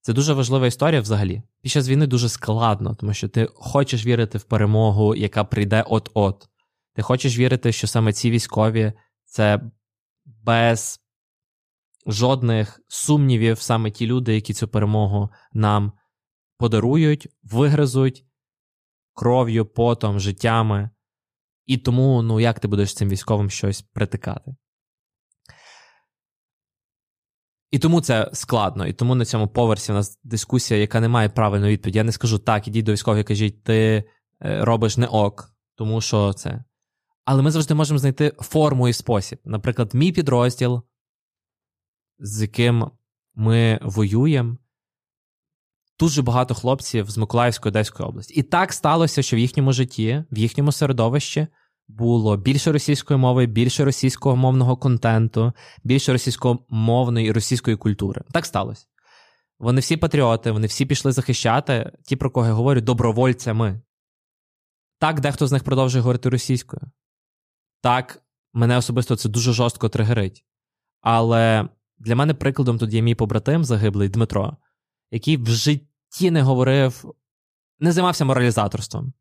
Це дуже важлива історія взагалі. Під час війни дуже складно, тому що ти хочеш вірити в перемогу, яка прийде от-от. Ти хочеш вірити, що саме ці військові це без жодних сумнівів, саме ті люди, які цю перемогу нам подарують, вигризуть кров'ю, потом, життями. І тому, ну як ти будеш цим військовим щось притикати? І тому це складно, і тому на цьому поверсі у нас дискусія, яка не має правильної відповіді. Я не скажу так, ідіть до військових і кажіть, ти е, робиш не ок, тому що це. Але ми завжди можемо знайти форму і спосіб. Наприклад, мій підрозділ, з яким ми воюємо, дуже багато хлопців з Миколаївської Одеської області. І так сталося, що в їхньому житті, в їхньому середовищі було більше російської мови, більше російського мовного контенту, більше російськомовної і російської культури. Так сталося. Вони всі патріоти, вони всі пішли захищати, ті, про кого я говорю, добровольцями. Так, дехто з них продовжує говорити російською. Так, мене особисто це дуже жорстко тригерить. Але для мене прикладом тут є мій побратим загиблий Дмитро, який в житті не говорив, не займався моралізаторством.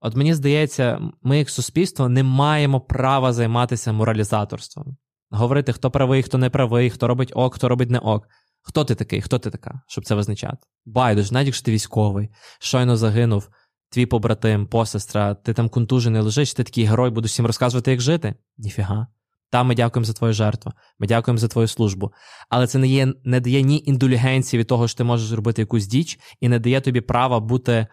От мені здається, ми, як суспільство, не маємо права займатися моралізаторством. Говорити, хто правий, хто не правий, хто робить ок, хто робить не ок. Хто ти такий, хто ти така, щоб це визначати? Байдуже, навіть якщо ти військовий, щойно загинув, твій побратим, посестра, ти там контужений лежиш, ти такий герой, будеш всім розказувати, як жити? Ніфіга. Та ми дякуємо за твою жертву, ми дякуємо за твою службу. Але це не є, не дає ні індулігенції від того, що ти можеш зробити якусь діч, і не дає тобі права бути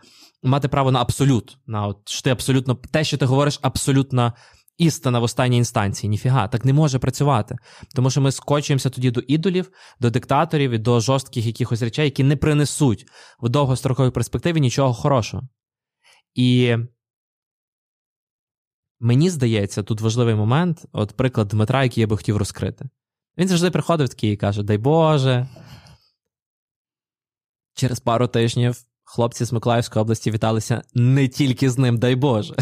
мати право на абсолют. На от, що ти абсолютно те, що ти говориш, абсолютна істина в останній інстанції. Ніфіга, так не може працювати. Тому що ми скочуємося тоді до ідолів, до диктаторів і до жорстких якихось речей, які не принесуть в довгостроковій перспективі нічого хорошого. І мені здається, тут важливий момент, от приклад Дмитра, який я би хотів розкрити. Він завжди приходив такий і каже: Дай Боже. Через пару тижнів хлопці з Миколаївської області віталися не тільки з ним, дай Боже.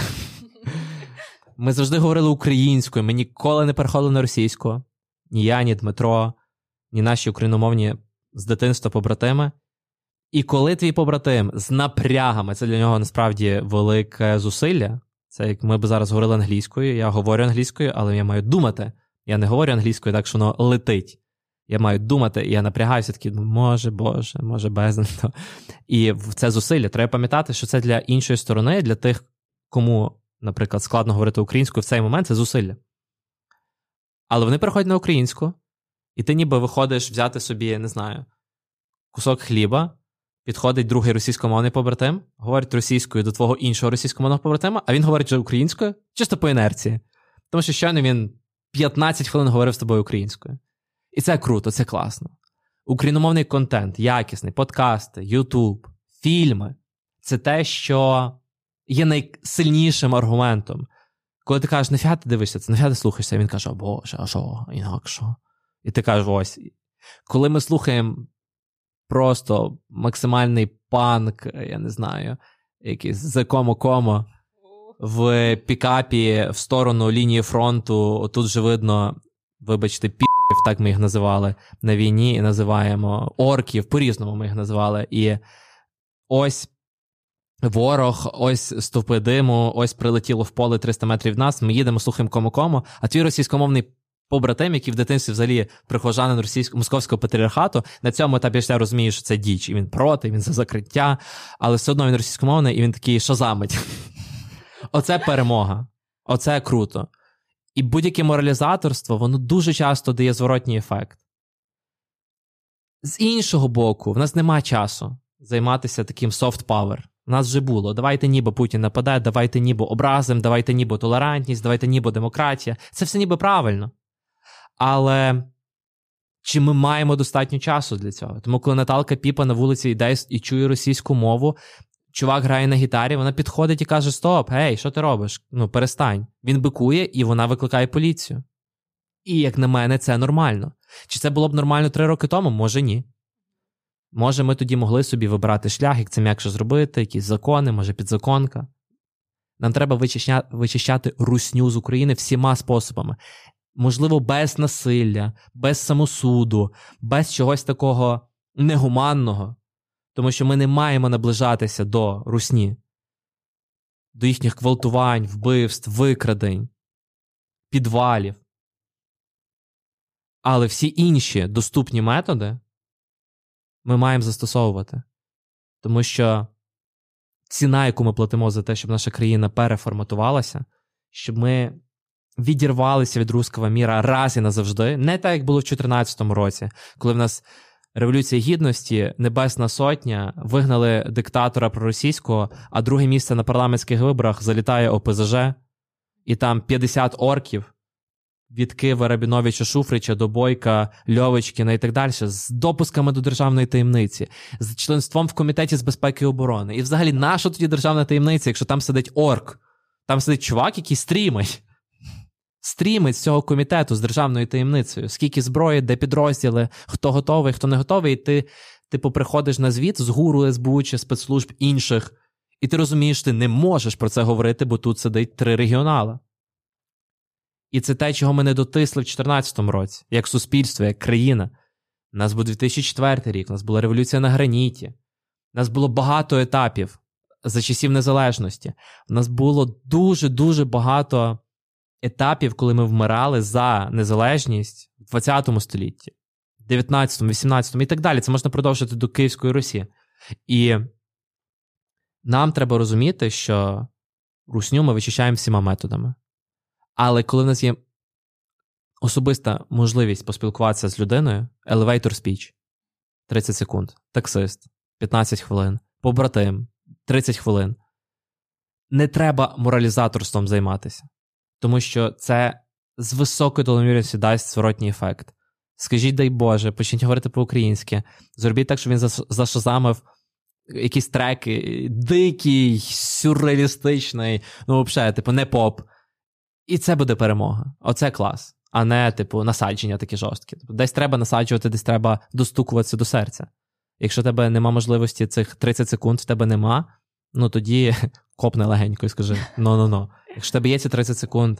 [LAUGHS] Ми завжди говорили українською, ми ніколи не переходили на російську. Ні я, ні Дмитро, ні наші україномовні з дитинства побратими. І коли твій побратим з напрягами, це для нього насправді велике зусилля. Це як ми б зараз говорили англійською, я говорю англійською, але я маю думати. Я не говорю англійською, так що воно летить. Я маю думати, і я напрягаюся такий, ну, може, Боже, може, без. [LAUGHS] І в це зусилля. Треба пам'ятати, що це для іншої сторони, для тих, кому, наприклад, складно говорити українською в цей момент це зусилля. Але вони переходять на українську, і ти ніби виходиш взяти собі, не знаю, кусок хліба, підходить другий російськомовний побратим, говорить російською до твого іншого російськомовного побратима, а він говорить вже українською, чисто по інерції. Тому що щойно він 15 хвилин говорив з тобою українською. І це круто, це класно. Україномовний контент, якісний, подкасти, Ютуб, фільми це те, що є найсильнішим аргументом. Коли ти кажеш, нафіга ти дивишся це, нафіга ти слухаєшся, він каже, Боже, а що, інакше? І ти кажеш, ось. Коли ми слухаємо просто максимальний панк, я не знаю, якийсь за комо-комо в пікапі в сторону лінії фронту, тут же видно, вибачте, пі так ми їх називали на війні, і називаємо орків, по-різному ми їх називали. І ось ворог, ось стовпи диму, ось прилетіло в поле 300 метрів нас. Ми їдемо, слухаємо кому-кому, а твій російськомовний побратим, який в дитинстві взагалі прихожанин російського московського патріархату, на цьому етапі я розумію, що це діч, і він проти, він за закриття, але все одно він російськомовний і він такий шазамить. [LAUGHS] Оце перемога. Оце круто. І будь-яке моралізаторство, воно дуже часто дає зворотній ефект. З іншого боку, в нас нема часу займатися таким soft power. У нас вже було. Давайте ніби Путін нападе, давайте ніби образим, давайте ніби толерантність, давайте ніби демократія. Це все ніби правильно. Але чи ми маємо достатньо часу для цього? Тому, коли Наталка Піпа на вулиці йде і чує російську мову, чувак грає на гітарі, вона підходить і каже: Стоп, гей, що ти робиш? Ну, перестань. Він бикує, і вона викликає поліцію. І, як на мене, це нормально. Чи це було б нормально три роки тому? Може ні. Може, ми тоді могли собі вибирати шлях, як це м'якше зробити, якісь закони, може, підзаконка. Нам треба вичищати русню з України всіма способами. Можливо, без насилля, без самосуду, без чогось такого негуманного, тому що ми не маємо наближатися до русні, до їхніх гвалтувань, вбивств, викрадень, підвалів. Але всі інші доступні методи ми маємо застосовувати. Тому що ціна, яку ми платимо за те, щоб наша країна переформатувалася, щоб ми відірвалися від руського міра раз і назавжди, не так, як було в 2014 році, коли в нас Революція Гідності, Небесна Сотня вигнали диктатора проросійського, а друге місце на парламентських виборах залітає ОПЗЖ, і там 50 орків від Кива Рабіновича Шуфрича до Бойка, Льовичкіна і так далі, з допусками до державної таємниці, з членством в комітеті з безпеки і оборони. І взагалі, наша тоді державна таємниця, якщо там сидить орк, там сидить чувак, який стрімить. Стрімить з цього комітету з державною таємницею, скільки зброї, де підрозділи, хто готовий, хто не готовий, і ти, типу, приходиш на звіт з гуру СБУ чи спецслужб інших, і ти розумієш, ти не можеш про це говорити, бо тут сидить три регіонали. І це те, чого ми не дотисли в 2014 році, як суспільство, як країна. У нас був 2004 рік, у нас була революція на граніті, у нас було багато етапів за часів незалежності. У нас було дуже-дуже багато етапів, коли ми вмирали за незалежність в 20 столітті, 19, 18 і так далі. Це можна продовжити до Київської Русі. І нам треба розуміти, що русню ми вичищаємо всіма методами. Але коли в нас є особиста можливість поспілкуватися з людиною, elevator speech 30 секунд, таксист, 15 хвилин, побратим, 30 хвилин. Не треба моралізаторством займатися, тому що це з високою доломірністю дасть зворотній ефект. Скажіть, дай Боже, почніть говорити по-українськи, зробіть так, щоб він зашазамив якісь треки, дикий, сюрреалістичний, ну, взагалі, типу, не поп. І це буде перемога. Оце клас, а не, типу, насадження такі жорсткі. Тобто, десь треба насаджувати, десь треба достукуватися до серця. Якщо в тебе нема можливості цих 30 секунд, в тебе нема, ну тоді копне легенько і скажи: ну-ну-ну. Якщо тебе є ці 30 секунд,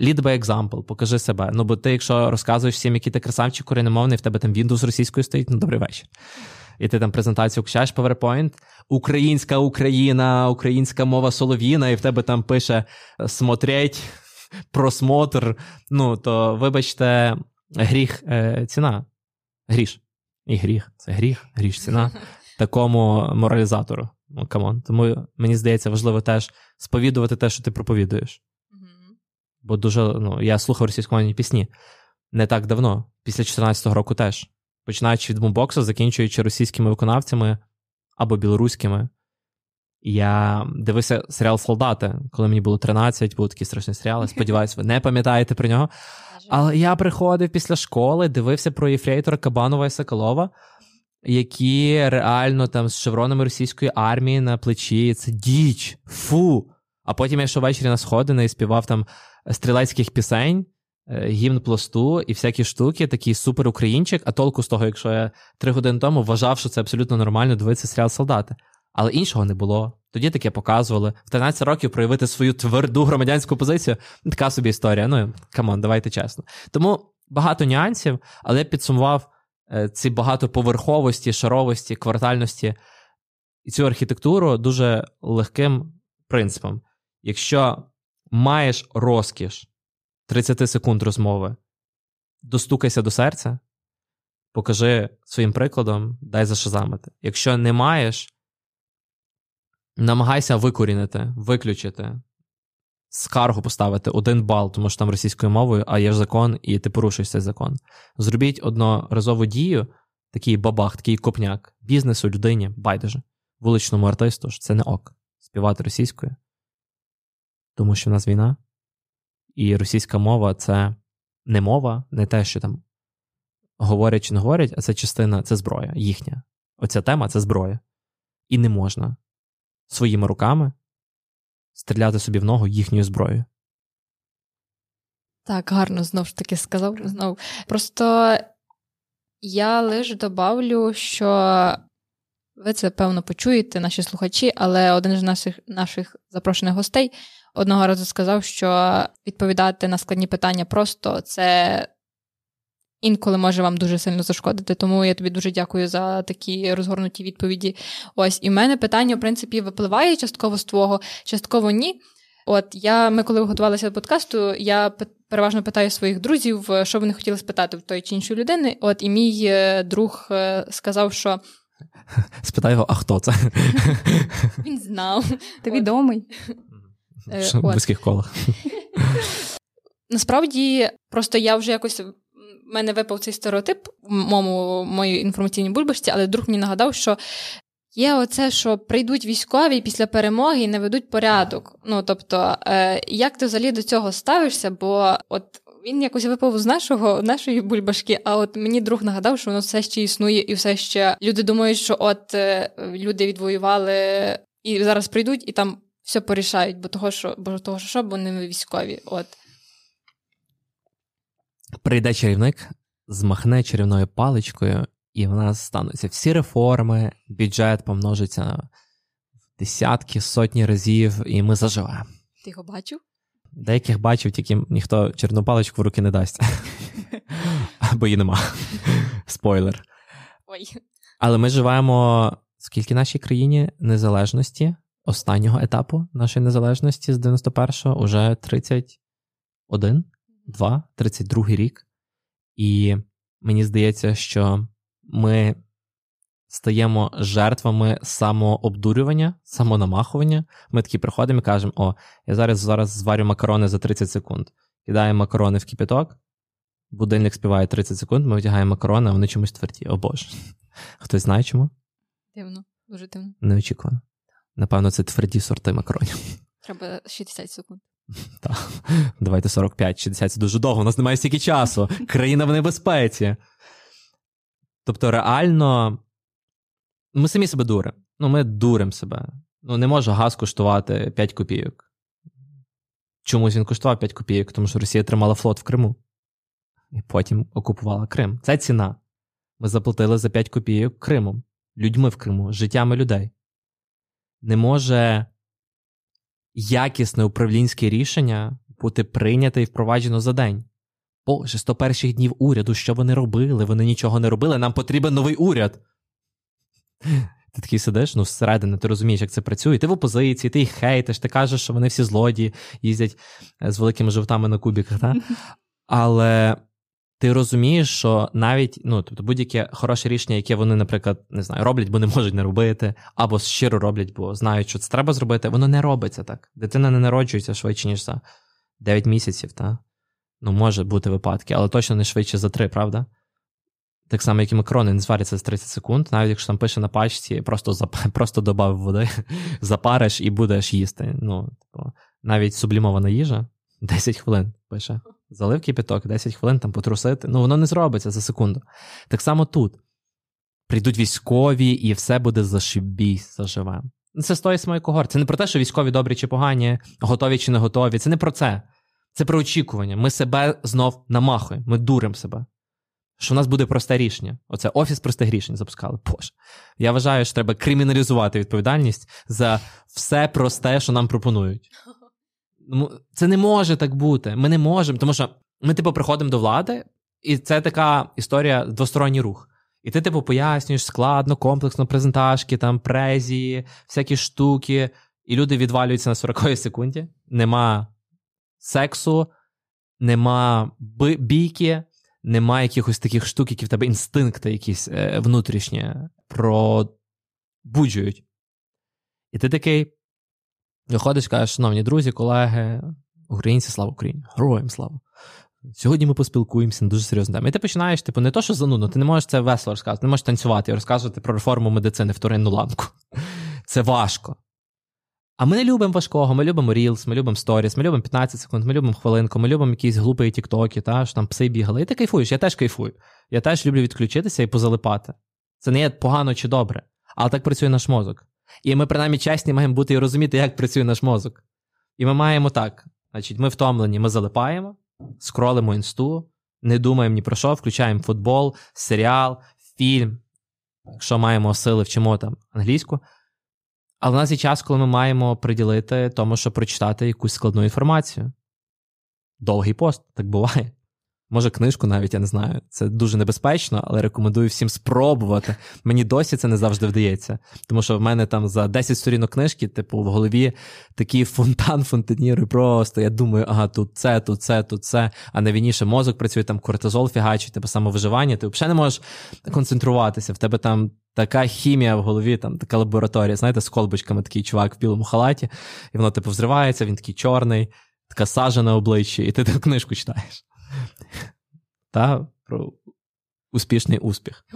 lead by example, покажи себе. Ну, бо ти, якщо розказуєш всім, який ти красавчик україномовний, в тебе там Windows російською стоїть, ну добрий вечір. І ти там презентацію включаєш PowerPoint, Українська Україна, українська мова солов'їна, і в тебе там пише смотреть, [LAUGHS] просмотр. Ну, то, вибачте, гріх е, ціна. Гріш. І гріх. Це гріх, гріш ціна [LAUGHS] такому моралізатору. Ну, come on. Тому мені здається, важливо теж сповідувати те, що ти проповідуєш. Бо дуже ну, я слухав російськомовні пісні не так давно, після 14-го року теж. Починаючи від бумбокса, закінчуючи російськими виконавцями або білоруськими. Я дивився серіал Солдати, коли мені було 13, був такий страшний серіал. [LAUGHS] Сподіваюся, ви не пам'ятаєте про нього. Але я приходив після школи, дивився про єфрейтора Кабанова і Соколова, які реально там з шевронами російської армії на плечі. Це діч, фу. А потім я йшов ввечері на сходини і співав там стрілецьких пісень. Е, гімн пласту і всякі штуки, такий супер українчик, а толку з того, якщо я три години тому вважав, що це абсолютно нормально дивитися серіал солдати. Але іншого не було. Тоді таке показували. В 13 років проявити свою тверду громадянську позицію така собі історія. Ну, come on, давайте чесно. Тому багато нюансів, але я підсумував ці багатоповерховості, шаровості, квартальності і цю архітектуру дуже легким принципом. Якщо маєш розкіш 30 секунд розмови. Достукайся до серця, покажи своїм прикладом, дай зашазамити. Якщо не маєш, намагайся викорінити, виключити, скаргу поставити один бал, тому що там російською мовою, а є ж закон, і ти порушуєш цей закон. Зробіть одноразову дію, такий бабах, такий копняк, бізнесу, людині, байдуже, вуличному артисту, що це не ок. Співати російською, тому що в нас війна, і російська мова це не мова, не те, що там говорять чи не говорять, а це частина, це зброя їхня. Оця тема це зброя. І не можна своїми руками стріляти собі в ногу їхньою зброєю. Так, гарно знову ж таки сказав. Знов. Просто я лише добавлю, що ви це певно почуєте, наші слухачі, але один з наших наших запрошених гостей одного разу сказав, що відповідати на складні питання просто це інколи може вам дуже сильно зашкодити. Тому я тобі дуже дякую за такі розгорнуті відповіді. Ось і в мене питання, в принципі, випливає частково з твого, частково ні. От я, ми коли готувалися до подкасту, я переважно питаю своїх друзів, що вони хотіли спитати в тої чи іншої людини. От і мій е, друг е, сказав, що. [LAUGHS] Спитай його, а хто це? [LAUGHS] Він знав. Ти відомий. В близьких колах. [LAUGHS] Насправді, просто я вже якось мене випав цей стереотип в моєму моїй інформаційній бульбашці, але друг мені нагадав, що є оце, що прийдуть військові після перемоги і не ведуть порядок. Ну тобто, е, як ти взагалі до цього ставишся? Бо от він якось випав з нашого нашої бульбашки, а от мені друг нагадав, що воно все ще існує, і все ще люди думають, що от е, люди відвоювали і зараз прийдуть і там все порішають, бо того, що бо того, що бо вони військові. От. Прийде чарівник, змахне чарівною паличкою, і в нас стануться всі реформи, бюджет помножиться на десятки, сотні разів, і ми заживемо. Ти його бачив? Деяких бачив, тільки ніхто чорну паличку в руки не дасть. [LAUGHS] Бо її нема. Спойлер. Ой. Але ми живемо скільки нашій країні незалежності, останнього етапу нашої незалежності з 91-го, уже 31 2, 32 рік, і мені здається, що ми стаємо жертвами самообдурювання, самонамахування. Ми такі приходимо і кажемо: о, я зараз зараз зварю макарони за 30 секунд. Кидаємо макарони в кипяток, будильник співає 30 секунд, ми витягаємо макарони, а вони чомусь тверді. О Боже. Хтось знає чому? Дивно, дуже дивно. Неочікувано. Напевно, це тверді сорти макаронів. Треба 60 секунд. Давайте 45-60, це дуже довго, у нас немає стільки часу. Країна в небезпеці. Тобто, реально, ми самі себе дуримо. Ну, ми дуримо себе. Ну, не може газ коштувати 5 копійок. Чомусь він коштував 5 копійок, тому що Росія тримала флот в Криму і потім окупувала Крим. Це ціна. Ми заплатили за 5 копійок Кримом, людьми в Криму, життями людей. Не може якісне управлінське рішення бути прийняте і впроваджено за день. Боже, 100 перших днів уряду, що вони робили? Вони нічого не робили, нам потрібен новий уряд. Ти такий сидиш, ну, зсередини, ти розумієш, як це працює. Ти в опозиції, ти їх хейтиш, ти кажеш, що вони всі злодії, їздять е, з великими жовтами на кубіках. Та? Але [LAUGHS] ти розумієш, що навіть ну, тобто будь-яке хороше рішення, яке вони, наприклад, не знаю, роблять, бо не можуть не робити, або щиро роблять, бо знають, що це треба зробити, воно не робиться так. Дитина не народжується швидше, ніж за 9 місяців, та? Ну, може бути випадки, але точно не швидше за 3, правда? Так само, як і макарони не зваряться за 30 секунд, навіть якщо там пише на пачці, просто зап... [LAUGHS] просто додав води, [LAUGHS] запариш і будеш їсти. Ну, типу, навіть сублімована їжа 10 хвилин пише. Залив кипяток, 10 хвилин там потрусити. Ну, воно не зробиться за секунду. Так само тут. Прийдуть військові, і все буде зашибісь, заживе. Це з тої самої когорти. Це не про те, що військові добрі чи погані, готові чи не готові. Це не про це. Це про очікування. Ми себе знов намахуємо, ми дуримо себе. Що в нас буде просте рішення. Оце офіс простих рішень запускали. Боже. Я вважаю, що треба криміналізувати відповідальність за все просте, що нам пропонують. Це не може так бути. Ми не можемо, тому що ми, типу, приходимо до влади, і це така історія двосторонній рух. І ти, типу, пояснюєш складно, комплексно, презентажки, там, презії, всякі штуки, і люди відвалюються на 40 секунді. Нема сексу, нема бійки, нема якихось таких штук, які в тебе інстинкти якісь е, внутрішні пробуджують. І ти такий виходиш, кажеш, шановні друзі, колеги, українці, слава Україні! Героям слава! Сьогодні ми поспілкуємося на дуже серйозно тему. І ти починаєш, типу, не то, що занудно, ти не можеш це весело розказувати, не можеш танцювати і розказувати про реформу медицини в вторинну ланку. Це важко. А ми не любимо важкого, ми любимо Reels, ми любимо Stories, ми любимо 15 секунд, ми любимо хвилинку, ми любимо якісь глупі тіктоки, та, що там пси бігали. І ти кайфуєш, я теж кайфую. Я теж люблю відключитися і позалипати. Це не є погано чи добре, але так працює наш мозок. І ми, принаймні, чесні маємо бути і розуміти, як працює наш мозок. І ми маємо так: значить, ми втомлені, ми залипаємо, скролимо інсту, не думаємо ні про що, включаємо футбол, серіал, фільм. Якщо маємо сили, вчимо там англійську. Але в нас є час, коли ми маємо приділити тому, щоб прочитати якусь складну інформацію. Довгий пост, так буває. Може, книжку навіть я не знаю. Це дуже небезпечно, але рекомендую всім спробувати. Мені досі це не завжди вдається. Тому що в мене там за 10 сторінок книжки, типу, в голові такий фонтан фонтанірує. Просто я думаю, ага, тут це, тут це, тут це. А на мозок працює, там кортизол фігачить, типу самовиживання. Ти взагалі не можеш концентруватися. В тебе там така хімія в голові, там така лабораторія. Знаєте, з колбочками такий чувак в білому халаті, і воно типу взривається, він такий чорний, така сажа на обличчі, і ти таку книжку читаєш. Та про успішний успіх.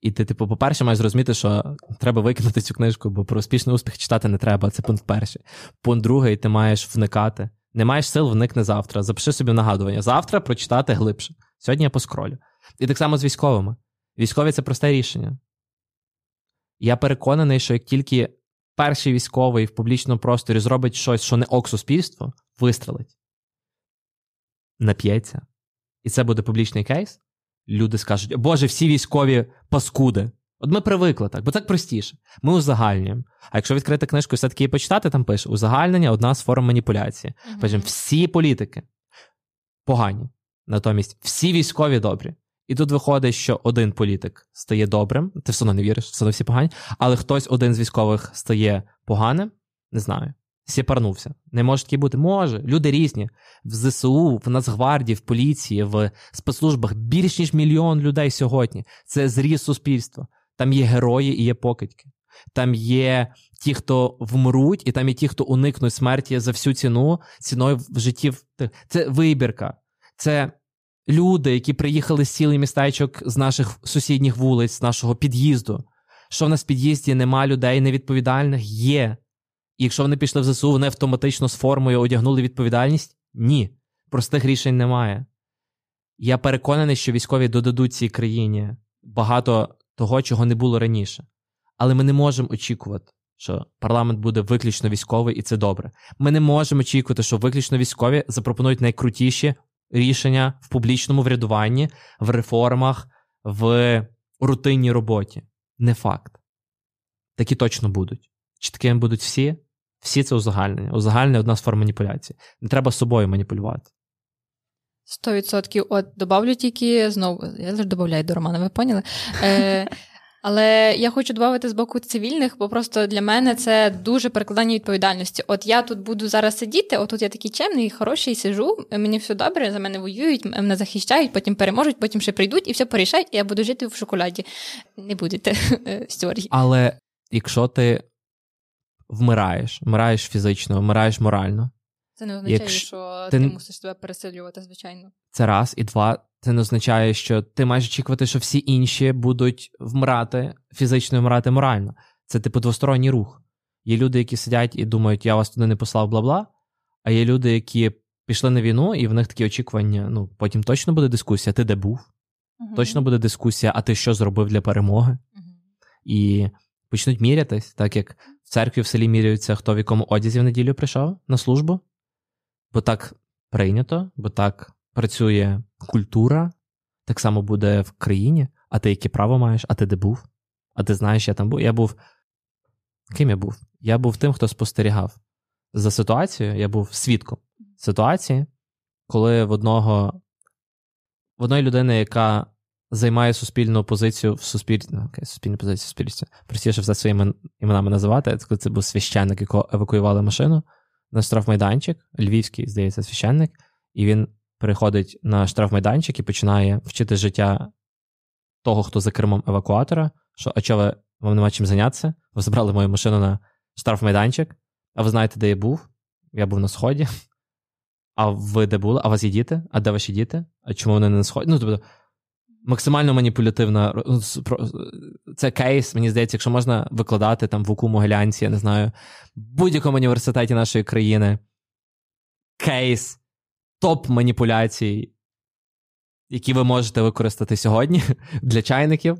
І ти, типу, по-перше, маєш зрозуміти, що треба викинути цю книжку, бо про успішний успіх читати не треба. Це пункт перший. Пункт другий, ти маєш вникати. Не маєш сил, вникни завтра. Запиши собі нагадування. Завтра прочитати глибше. Сьогодні я поскролю. І так само з військовими. Військові це просте рішення. Я переконаний, що як тільки перший військовий в публічному просторі зробить щось, що не ок суспільство, вистрелить нап'ється, і це буде публічний кейс, люди скажуть: Боже, всі військові паскуди. От ми привикли так, бо так простіше. Ми узагальнюємо. А якщо відкрити книжку і все-таки почитати, там пише узагальнення одна з форм маніпуляції. Uh-huh. Пишемо, всі політики погані. Натомість всі військові добрі. І тут виходить, що один політик стає добрим, ти все одно не віриш, все одно всі погані, але хтось один з військових стає поганим, не знаю сіпарнувся. Не може такі бути. Може. Люди різні. В ЗСУ, в Нацгвардії, в поліції, в спецслужбах більш ніж мільйон людей сьогодні. Це зріз суспільства. Там є герої і є покидьки. Там є ті, хто вмруть, і там є ті, хто уникнуть смерті за всю ціну, ціною в житті. Це вибірка. Це люди, які приїхали з цілий містечок з наших сусідніх вулиць, з нашого під'їзду. Що в нас в під'їзді нема людей невідповідальних? Є. Якщо вони пішли в ЗСУ, вони автоматично з формою одягнули відповідальність? Ні. Простих рішень немає. Я переконаний, що військові додадуть цій країні багато того, чого не було раніше. Але ми не можемо очікувати, що парламент буде виключно військовий, і це добре. Ми не можемо очікувати, що виключно військові запропонують найкрутіші рішення в публічному врядуванні, в реформах, в рутинній роботі. Не факт. Такі точно будуть. Чи такими будуть всі? Всі це узагальнення. Узагальнення одна з форм маніпуляції. Не треба собою маніпулювати. Сто відсотків. От добавлю тільки знову, я завжди додаю до Романа, ви поняли? Е, [LAUGHS] Але я хочу додати з боку цивільних, бо просто для мене це дуже перекладання відповідальності. От я тут буду зараз сидіти, отут я такий чемний, хороший, сижу, мені все добре, за мене воюють, мене захищають, потім переможуть, потім ще прийдуть і все порішають, і я буду жити в шоколаді. Не будете [LAUGHS] е, сьогодні. Але якщо ти вмираєш, вмираєш фізично, вмираєш морально. Це не означає, Якщо що ти... ти мусиш себе переселювати, звичайно. Це раз і два. Це не означає, що ти маєш очікувати, що всі інші будуть вмирати фізично і вмирати морально. Це типу двосторонній рух. Є люди, які сидять і думають, я вас туди не послав, бла бла. А є люди, які пішли на війну, і в них такі очікування. Ну, потім точно буде дискусія, ти де був? uh Точно буде дискусія, а ти що зробив для перемоги? uh І почнуть мірятись, так як в церкві в селі міряються, хто в якому одязі в неділю прийшов на службу, бо так прийнято, бо так працює культура, так само буде в країні, а ти яке право маєш, а ти де був? А ти знаєш, я там був. Я був. Ким я був? Я був тим, хто спостерігав за ситуацією, я був свідком ситуації, коли в одного в одної людини, яка займає суспільну позицію в суспільстві. Ну, okay, суспільну позицію в суспільстві. Простіше все своїми іменами називати. Це це був священник, якого евакуювали машину на штрафмайданчик, львівський, здається, священник. і він переходить на штрафмайданчик і починає вчити життя того, хто за кермом евакуатора. Що, а чого ви вам нема чим зайнятися? Ви забрали мою машину на штрафмайданчик, а ви знаєте, де я був? Я був на сході. А ви де були? А у вас є діти? А де ваші діти? А чому вони не на сході? Ну, тобто, максимально маніпулятивна. Ну, це кейс, мені здається, якщо можна викладати там в УКУ Могилянці, я не знаю, в будь-якому університеті нашої країни. Кейс топ маніпуляцій, які ви можете використати сьогодні [LAUGHS] для чайників.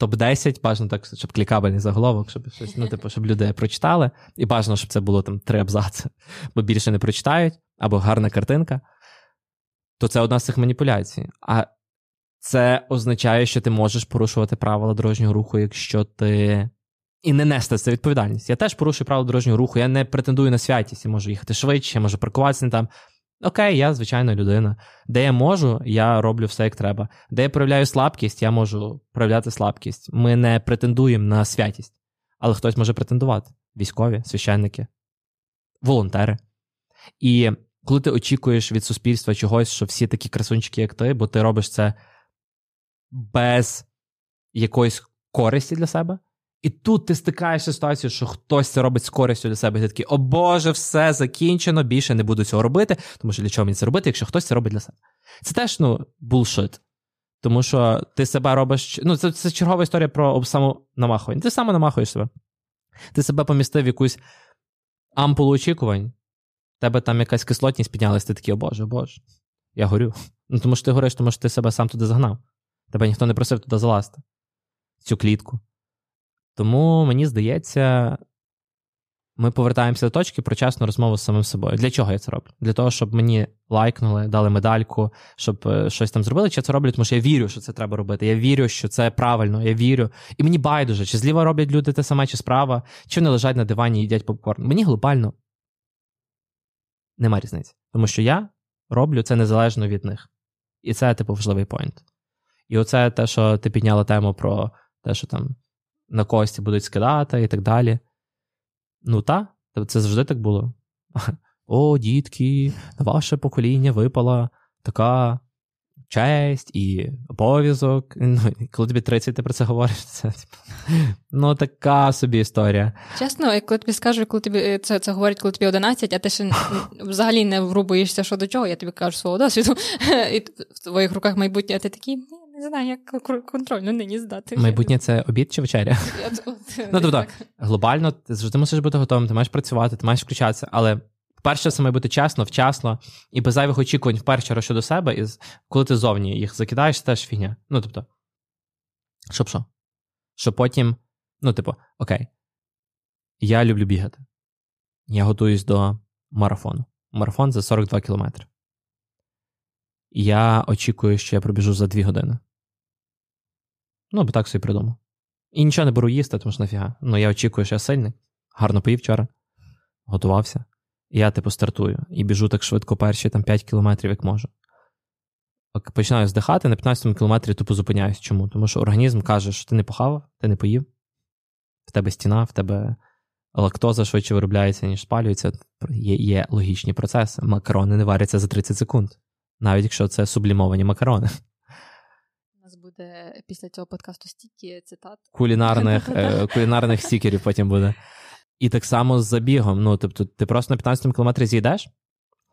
Топ-10, бажано так, щоб клікабельний заголовок, щоб щось, ну, типу, щоб люди прочитали. І бажано, щоб це було там три абзаци, [LAUGHS] бо більше не прочитають, або гарна картинка. То це одна з цих маніпуляцій. А це означає, що ти можеш порушувати правила дорожнього руху, якщо ти. І не нести це відповідальність. Я теж порушую правила дорожнього руху, я не претендую на святість, я можу їхати швидше, я можу паркуватися не там. Окей, я звичайна людина. Де я можу, я роблю все як треба. Де я проявляю слабкість, я можу проявляти слабкість. Ми не претендуємо на святість, але хтось може претендувати: військові, священники, волонтери. І коли ти очікуєш від суспільства чогось, що всі такі красунчики, як ти, бо ти робиш це без якоїсь користі для себе, і тут ти стикаєшся з ситуацією, що хтось це робить з користю для себе. І ти такий, о Боже, все закінчено, більше не буду цього робити. Тому що для чого мені це робити, якщо хтось це робить для себе? Це теж ну, булшит. Тому що ти себе робиш. Ну, це це чергова історія про самонамахування. Ти самонамахуєш себе. Ти себе помістив в якусь ампулу очікувань, тебе там якась кислотність піднялась, ти такий, о Боже, о Боже, я горю. Ну, Тому що ти гориш, тому що ти себе сам туди загнав. Тебе ніхто не просив туди залазити, цю клітку. Тому мені здається, ми повертаємося до точки про чесну розмову з самим собою. Для чого я це роблю? Для того, щоб мені лайкнули, дали медальку, щоб е, щось там зробили. Чи це роблю, тому що я вірю, що це треба робити. Я вірю, що це правильно, я вірю. І мені байдуже, чи зліва роблять люди те саме, чи справа, чи вони лежать на дивані і їдять попкорн. Мені глобально нема різниці. Тому що я роблю це незалежно від них. І це, типу, важливий поінт. І оце те, що ти підняла тему про те, що там на кості будуть скидати і так далі. Ну та, це завжди так було. [LAUGHS] О, дітки, на ваше покоління випала така честь і обов'язок. [LAUGHS] Ну, Коли тобі 30, ти про це говориш, [LAUGHS] це типу, ну така собі історія. Чесно, коли тобі скажу, коли тобі це це говорить, коли тобі 11, а ти ще взагалі не врубуєшся що до чого, я тобі кажу свого досвіду, і в твоїх руках майбутнє, а ти такий. Не знаю, як контрольно нині здати. Майбутнє це обід чи вечеря? [LAUGHS] Ну, тобто, глобально, ти завжди мусиш бути готовим, ти маєш працювати, ти маєш включатися, але перше, це має бути чесно, вчасно і без зайвих очікувань вперше щодо себе, і коли ти зовні їх закидаєш, це теж фігня. Ну, тобто, щоб що? Щоб потім, ну, типу, окей, я люблю бігати. Я готуюсь до марафону. Марафон за 42 кілометри. Я очікую, що я пробіжу за 2 години. Ну, бо так собі придумав. І нічого не беру їсти, тому що нафіга. Ну, я очікую, що я сильний. Гарно поїв вчора, готувався. Я, типу, стартую. І біжу так швидко перші там 5 кілометрів, як можу. Починаю здихати, на 15 кілометрі тупо зупиняюсь. Чому? Тому що організм каже, що ти не похавав, ти не поїв, в тебе стіна, в тебе лактоза швидше виробляється, ніж спалюється. Є є логічні процеси. Макарони не варяться за 30 секунд, навіть якщо це сублімовані макарони У нас буде після цього подкасту стільки цитат. Кулінарних [LAUGHS] е, кулінарних стікерів потім буде. І так само з забігом. Ну, тобто, ти просто на 15 кілометрі з'їдеш,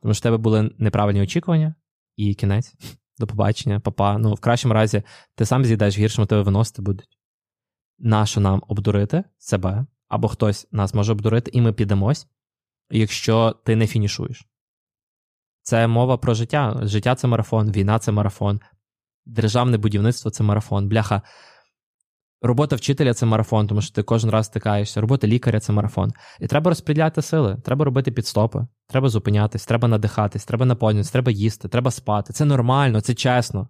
тому що в тебе були неправильні очікування, і кінець. [LAUGHS] До побачення, папа. Ну, в кращому разі, ти сам з'їдеш, в гіршому тебе виносити будуть. Нащо нам обдурити себе, або хтось нас може обдурити, і ми підемось, якщо ти не фінішуєш. Це мова про життя. Життя це марафон, війна це марафон, державне будівництво це марафон. Бляха. Робота вчителя це марафон, тому що ти кожен раз стикаєшся. Робота лікаря це марафон. І треба розподіляти сили, треба робити підстопи, треба зупинятись, треба надихатись, треба наповнюватись, треба їсти, треба спати. Це нормально, це чесно.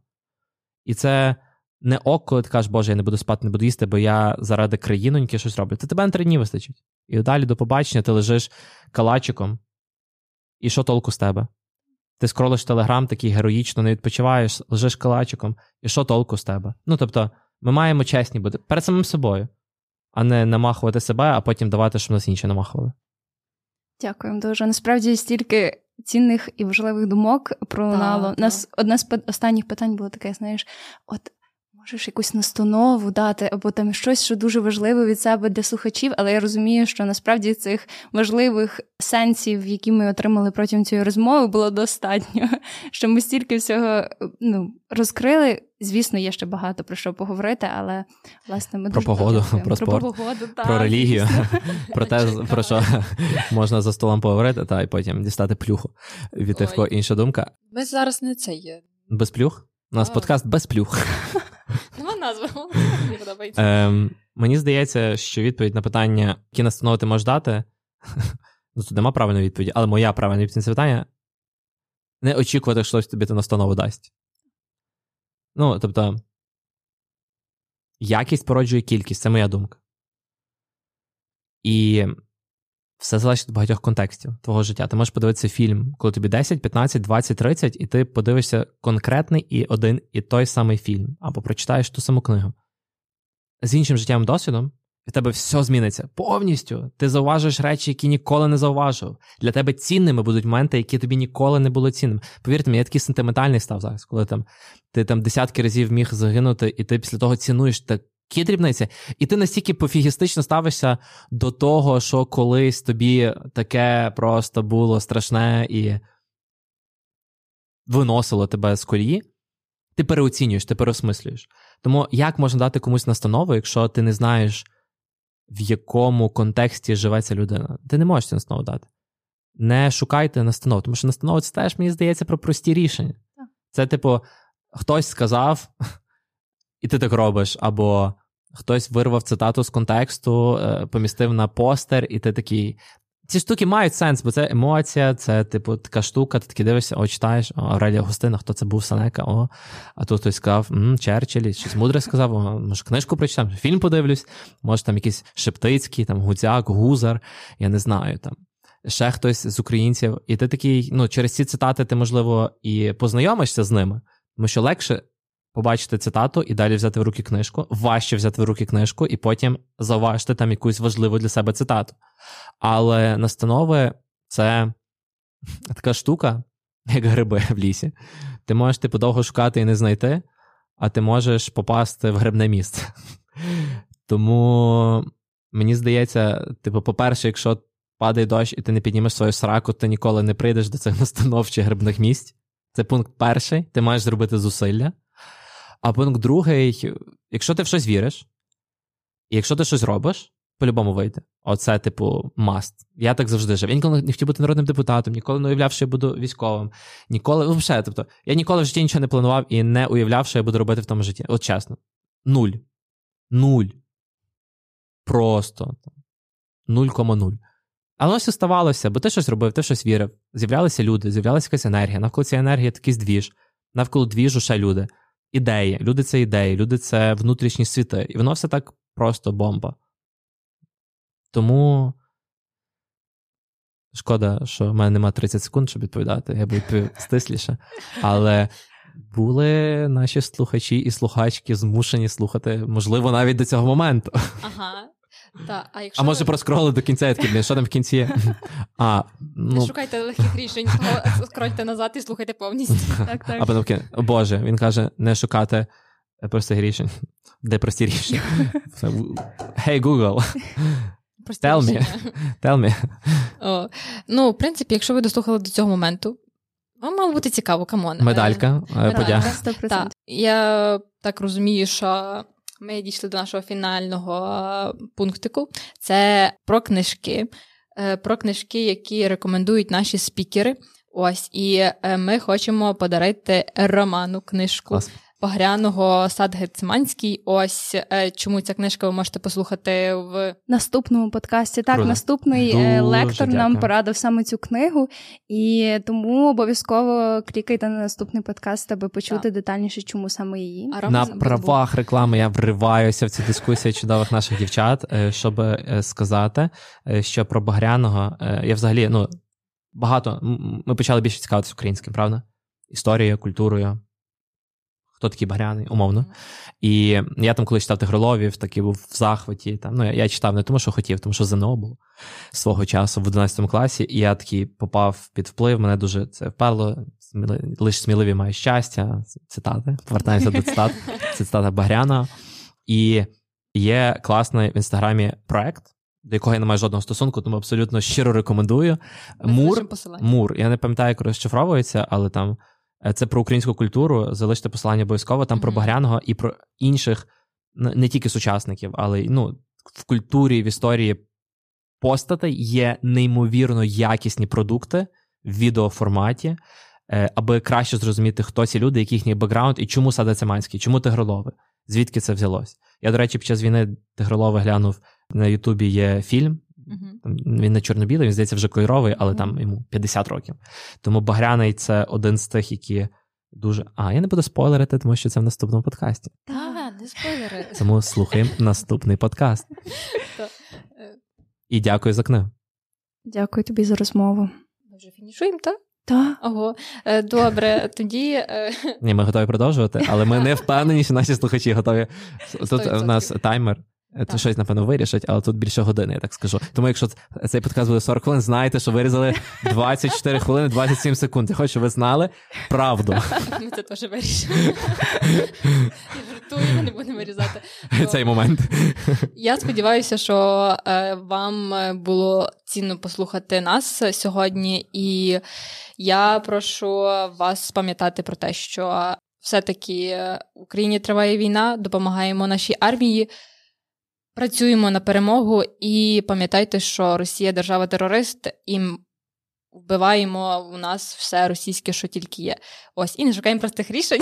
І це не ок, коли ти кажеш, Боже, я не буду спати, не буду їсти, бо я заради країноньки щось роблю. Це тебе на три дні вистачить. І далі до побачення ти лежиш калачиком. І що толку з тебе? Ти скролиш телеграм, такий героїчно не відпочиваєш, лежиш калачиком, і що толку з тебе? Ну тобто, ми маємо чесні бути перед самим собою, а не намахувати себе, а потім давати, щоб нас інші намахували. Дякуємо дуже. Насправді стільки цінних і важливих думок пролунало. Так, У нас одне з останніх питань було таке: знаєш, от можеш якусь настанову дати, або там щось, що дуже важливе від себе для слухачів, але я розумію, що насправді цих важливих сенсів, які ми отримали протягом цієї розмови, було достатньо. [LAUGHS] Що ми стільки всього ну, розкрили. Звісно, є ще багато про що поговорити, але власне ми про дуже погоду, про, про спорт, погоду, та, про релігію, [LAUGHS] про те, про що [LAUGHS] можна за столом поговорити, та й потім дістати плюху від тих, кого інша думка. Ми зараз не це є. Без плюх? У нас подкаст без плюх. [LAUGHS] Подобається. Ем, Мені здається, що відповідь на питання, які настанови ти можеш дати, [LAUGHS] ну тут нема правильної відповіді, але моя правильна відповідь на це питання не очікувати, що хтось тобі ту настанову дасть. Ну, тобто, якість породжує кількість, це моя думка. І все залежить від багатьох контекстів твого життя. Ти можеш подивитися фільм, коли тобі 10, 15, 20, 30, і ти подивишся конкретний і один і той самий фільм, або прочитаєш ту саму книгу. З іншим життєвим досвідом в тебе все зміниться повністю. Ти зауважуєш речі, які ніколи не зауважував. Для тебе цінними будуть моменти, які тобі ніколи не були цінними. Повірте мені, я такий сентиментальний став зараз, коли там ти там десятки разів міг загинути, і ти після того цінуєш такі дрібниці. І ти настільки пофігістично ставишся до того, що колись тобі таке просто було страшне і виносило тебе з колії. Ти переоцінюєш, ти переосмислюєш. Тому як можна дати комусь настанову, якщо ти не знаєш, в якому контексті живе ця людина? Ти не можеш цю настанову дати. Не шукайте настанов, тому що настанова це теж, мені здається, про прості рішення. Це, типу, хтось сказав, і ти так робиш, або хтось вирвав цитату з контексту, е, помістив на постер, і ти такий. Ці штуки мають сенс, бо це емоція, це, типу, така штука, ти таки дивишся, о, читаєш, о, Аврелія Густина, хто це був Санека, о, а тут хтось сказав, м, Черчилль, щось мудре сказав, о, може, книжку прочитам, фільм подивлюсь, може там якийсь Шептицький, там Гуцяк, Гузар, я не знаю там. Ще хтось з українців, і ти такий, ну, через ці цитати ти, можливо, і познайомишся з ними, тому що легше побачити цитату і далі взяти в руки книжку, важче взяти в руки книжку, і потім зауважити там якусь важливу для себе цитату. Але настанови це [LAUGHS] така штука, як гриби в лісі. Ти можеш типу довго шукати і не знайти, а ти можеш попасти в грибне місце. [LAUGHS] Тому мені здається, типу, по-перше, якщо падає дощ і ти не піднімеш свою сраку, ти ніколи не прийдеш до цих настанов чи грибних місць. Це пункт перший, ти маєш зробити зусилля. А пункт другий, якщо ти в щось віриш, і якщо ти щось робиш, по-любому вийде. Оце, типу, маст. Я так завжди жив. Я ніколи не хотів бути народним депутатом, ніколи не уявляв, що я буду військовим. Ніколи, взагалі, тобто, я ніколи в житті нічого не планував і не уявляв, що я буду робити в тому житті. От чесно. Нуль. Нуль. Просто. 0,0. Але ось оставалося, бо ти щось робив, ти щось вірив. З'являлися люди, з'являлася якась енергія. Навколо цієї енергії такий здвіж. Навколо двіжу ще люди. Ідеї. Люди це ідеї, люди це внутрішні світи. І воно все так просто бомба. Тому шкода, що в мене нема 30 секунд, щоб відповідати. Я б відповів стисліше. Але були наші слухачі і слухачки змушені слухати, можливо, навіть до цього моменту. Ага. Та, а якщо а може проскроли до кінця, я такий, що там в кінці? [LAUGHS] А, ну... Не шукайте легких рішень, скрольте назад і слухайте повністю. [LAUGHS] Так, так. А потім, Боже, він каже, не шукати простих рішень. [LAUGHS] Де прості рішення? Hey, Google. Прості Tell рішення. me. Tell me. О, ну, в принципі, якщо ви дослухали до цього моменту, вам мало бути цікаво, come on. Медалька, е, подяка. Я так розумію, що ми дійшли до нашого фінального е, пунктику. Це про книжки, Е, про книжки, які рекомендують наші спікери. Ось, і е, ми хочемо подарити Роману книжку. Клас. Багряного Сад Гетсиманський. Ось е, чому ця книжка ви можете послухати в наступному подкасті. Так, Круто. наступний е, Дуже лектор нам порадив саме цю книгу, і тому обов'язково клікайте на наступний подкаст, аби почути Так. детальніше, чому саме її. А На правах реклами я вриваюся в цю дискусію чудових наших дівчат, е, щоб сказати, що про Багряного я взагалі ну багато. Ми почали більше цікавитися українським, правда? Історією, культурою. Хто такий Багряний, умовно. І я там, коли читав Тигроловів, такий був в захваті. Там, ну, я, я читав не тому, що хотів, тому що ЗНО було свого часу в 11 класі, і я такий попав під вплив, мене дуже це вперло. Лише сміливі мають щастя. Цитати. Повертаємося до цитат. Це [LAUGHS] цитата Багряна. І є класний в інстаграмі проект, до якого я не маю жодного стосунку, тому абсолютно щиро рекомендую. Мур, Мур. Я не пам'ятаю, як розшифровується, але там це про українську культуру. Залиште посилання обов'язково там mm-hmm. про Багряного і про інших, не тільки сучасників, але ну, в культурі, в історії постатей є неймовірно якісні продукти в відеоформаті. Е, аби краще зрозуміти, хто ці люди, який їхній бекграунд і чому Сада Циманський, чому Тигролови, звідки це взялось. Я, до речі, під час війни Тигролови глянув на Ютубі є фільм. Uh-huh. Він не чорно-білий, він здається, вже кольоровий, але там йому 50 років. Тому Багряний це один з тих, які дуже. А, я не буду спойлерити, тому що це в наступному подкасті. Так, не спойлери. Тому слухаємо [LAUGHS] наступний подкаст. Е, І дякую за книгу. Дякую тобі за розмову. Ми вже фінішуємо, так? Так. Ого, е, добре, тоді. Е, Ні, ми готові продовжувати, але ми не [LAUGHS] впевнені, що наші слухачі готові. Тут у нас таймер. То щось, напевно, вирішать, але тут більше години, я так скажу. Тому якщо цей подкаст буде 40 хвилин, знайте, що вирізали [LAUGHS] 24 хвилини, 27 секунд. Я хочу, щоб ви знали правду. [LAUGHS] Ми це теж вирішимо. [LAUGHS] Жартую, не будемо вирізати. Цей момент. Я сподіваюся, що е, вам було цінно послухати нас сьогодні, і я прошу вас пам'ятати про те, що все-таки в Україні триває війна, допомагаємо нашій армії. Працюємо на перемогу і пам'ятайте, що Росія держава-терорист, і вбиваємо у нас все російське, що тільки є. Ось, і не шукаємо простих рішень,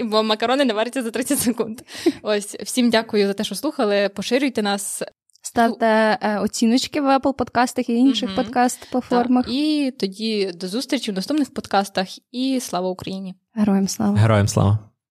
[LAUGHS] бо макарони не варяться за 30 секунд. [LAUGHS] Ось, всім дякую за те, що слухали. Поширюйте нас. Ставте е, оціночки в Apple подкастах і інших mm-hmm. подкаст-платформах. І тоді до зустрічі в наступних подкастах. І слава Україні! Героям слава! Героям слава!